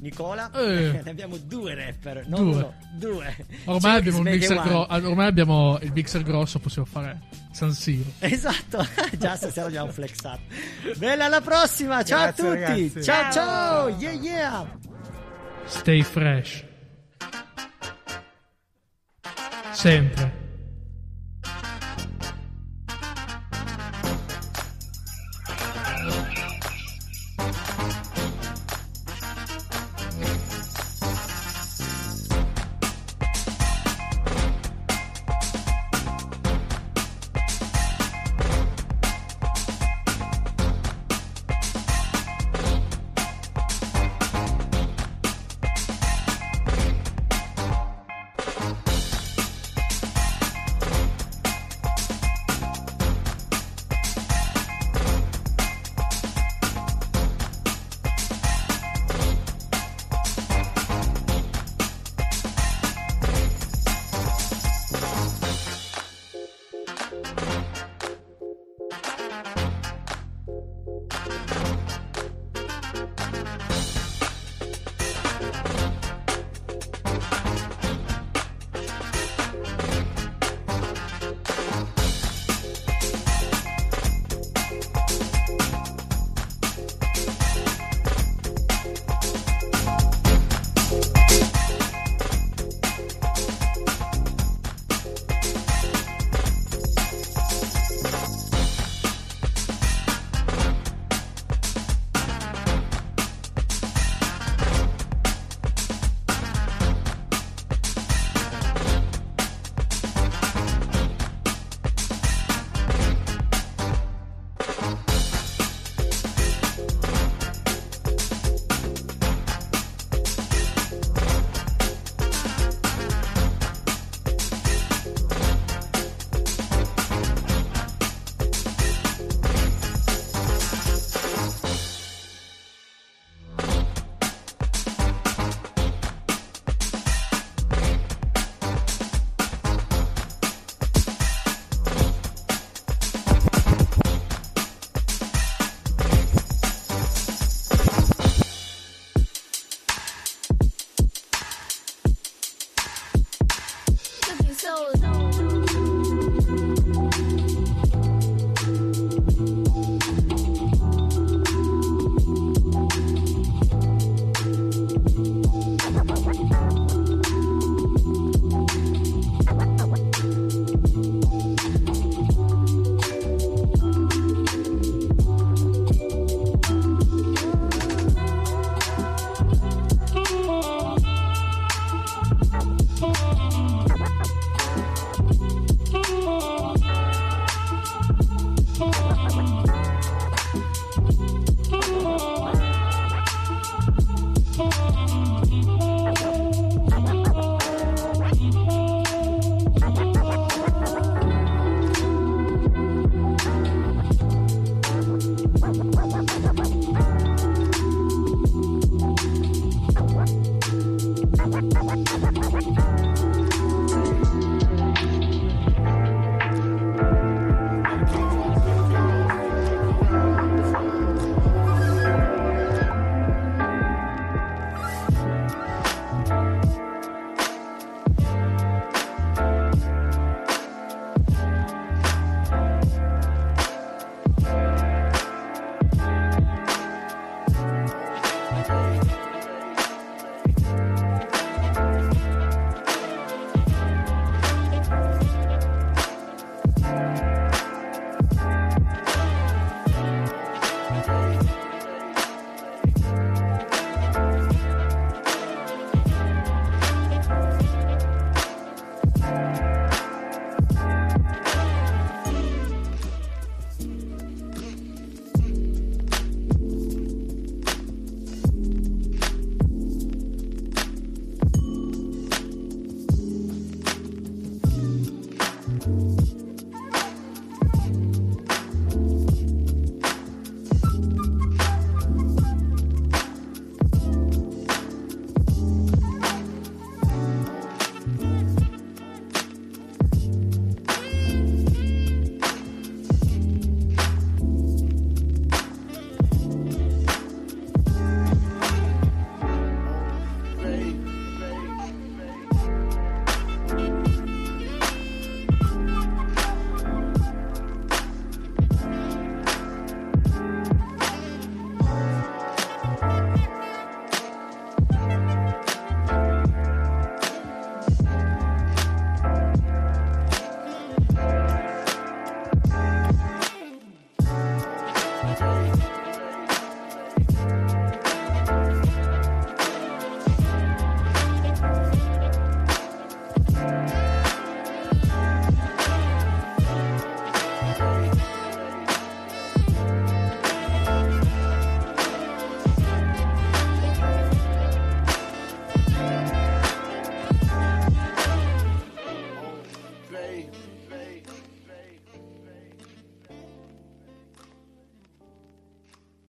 Nicola, Eh. <laughs> ne abbiamo due rapper, non Due. uno, due. Ormai Cioè, abbiamo, gro- ormai abbiamo il mixer grosso, possiamo fare San Siro. Esatto, <laughs> già stasera abbiamo flexato. Bella alla prossima, ciao Grazie, a tutti. ragazzi. Ciao, ciao, Ciao. yeah yeah. Stay fresh. Sempre.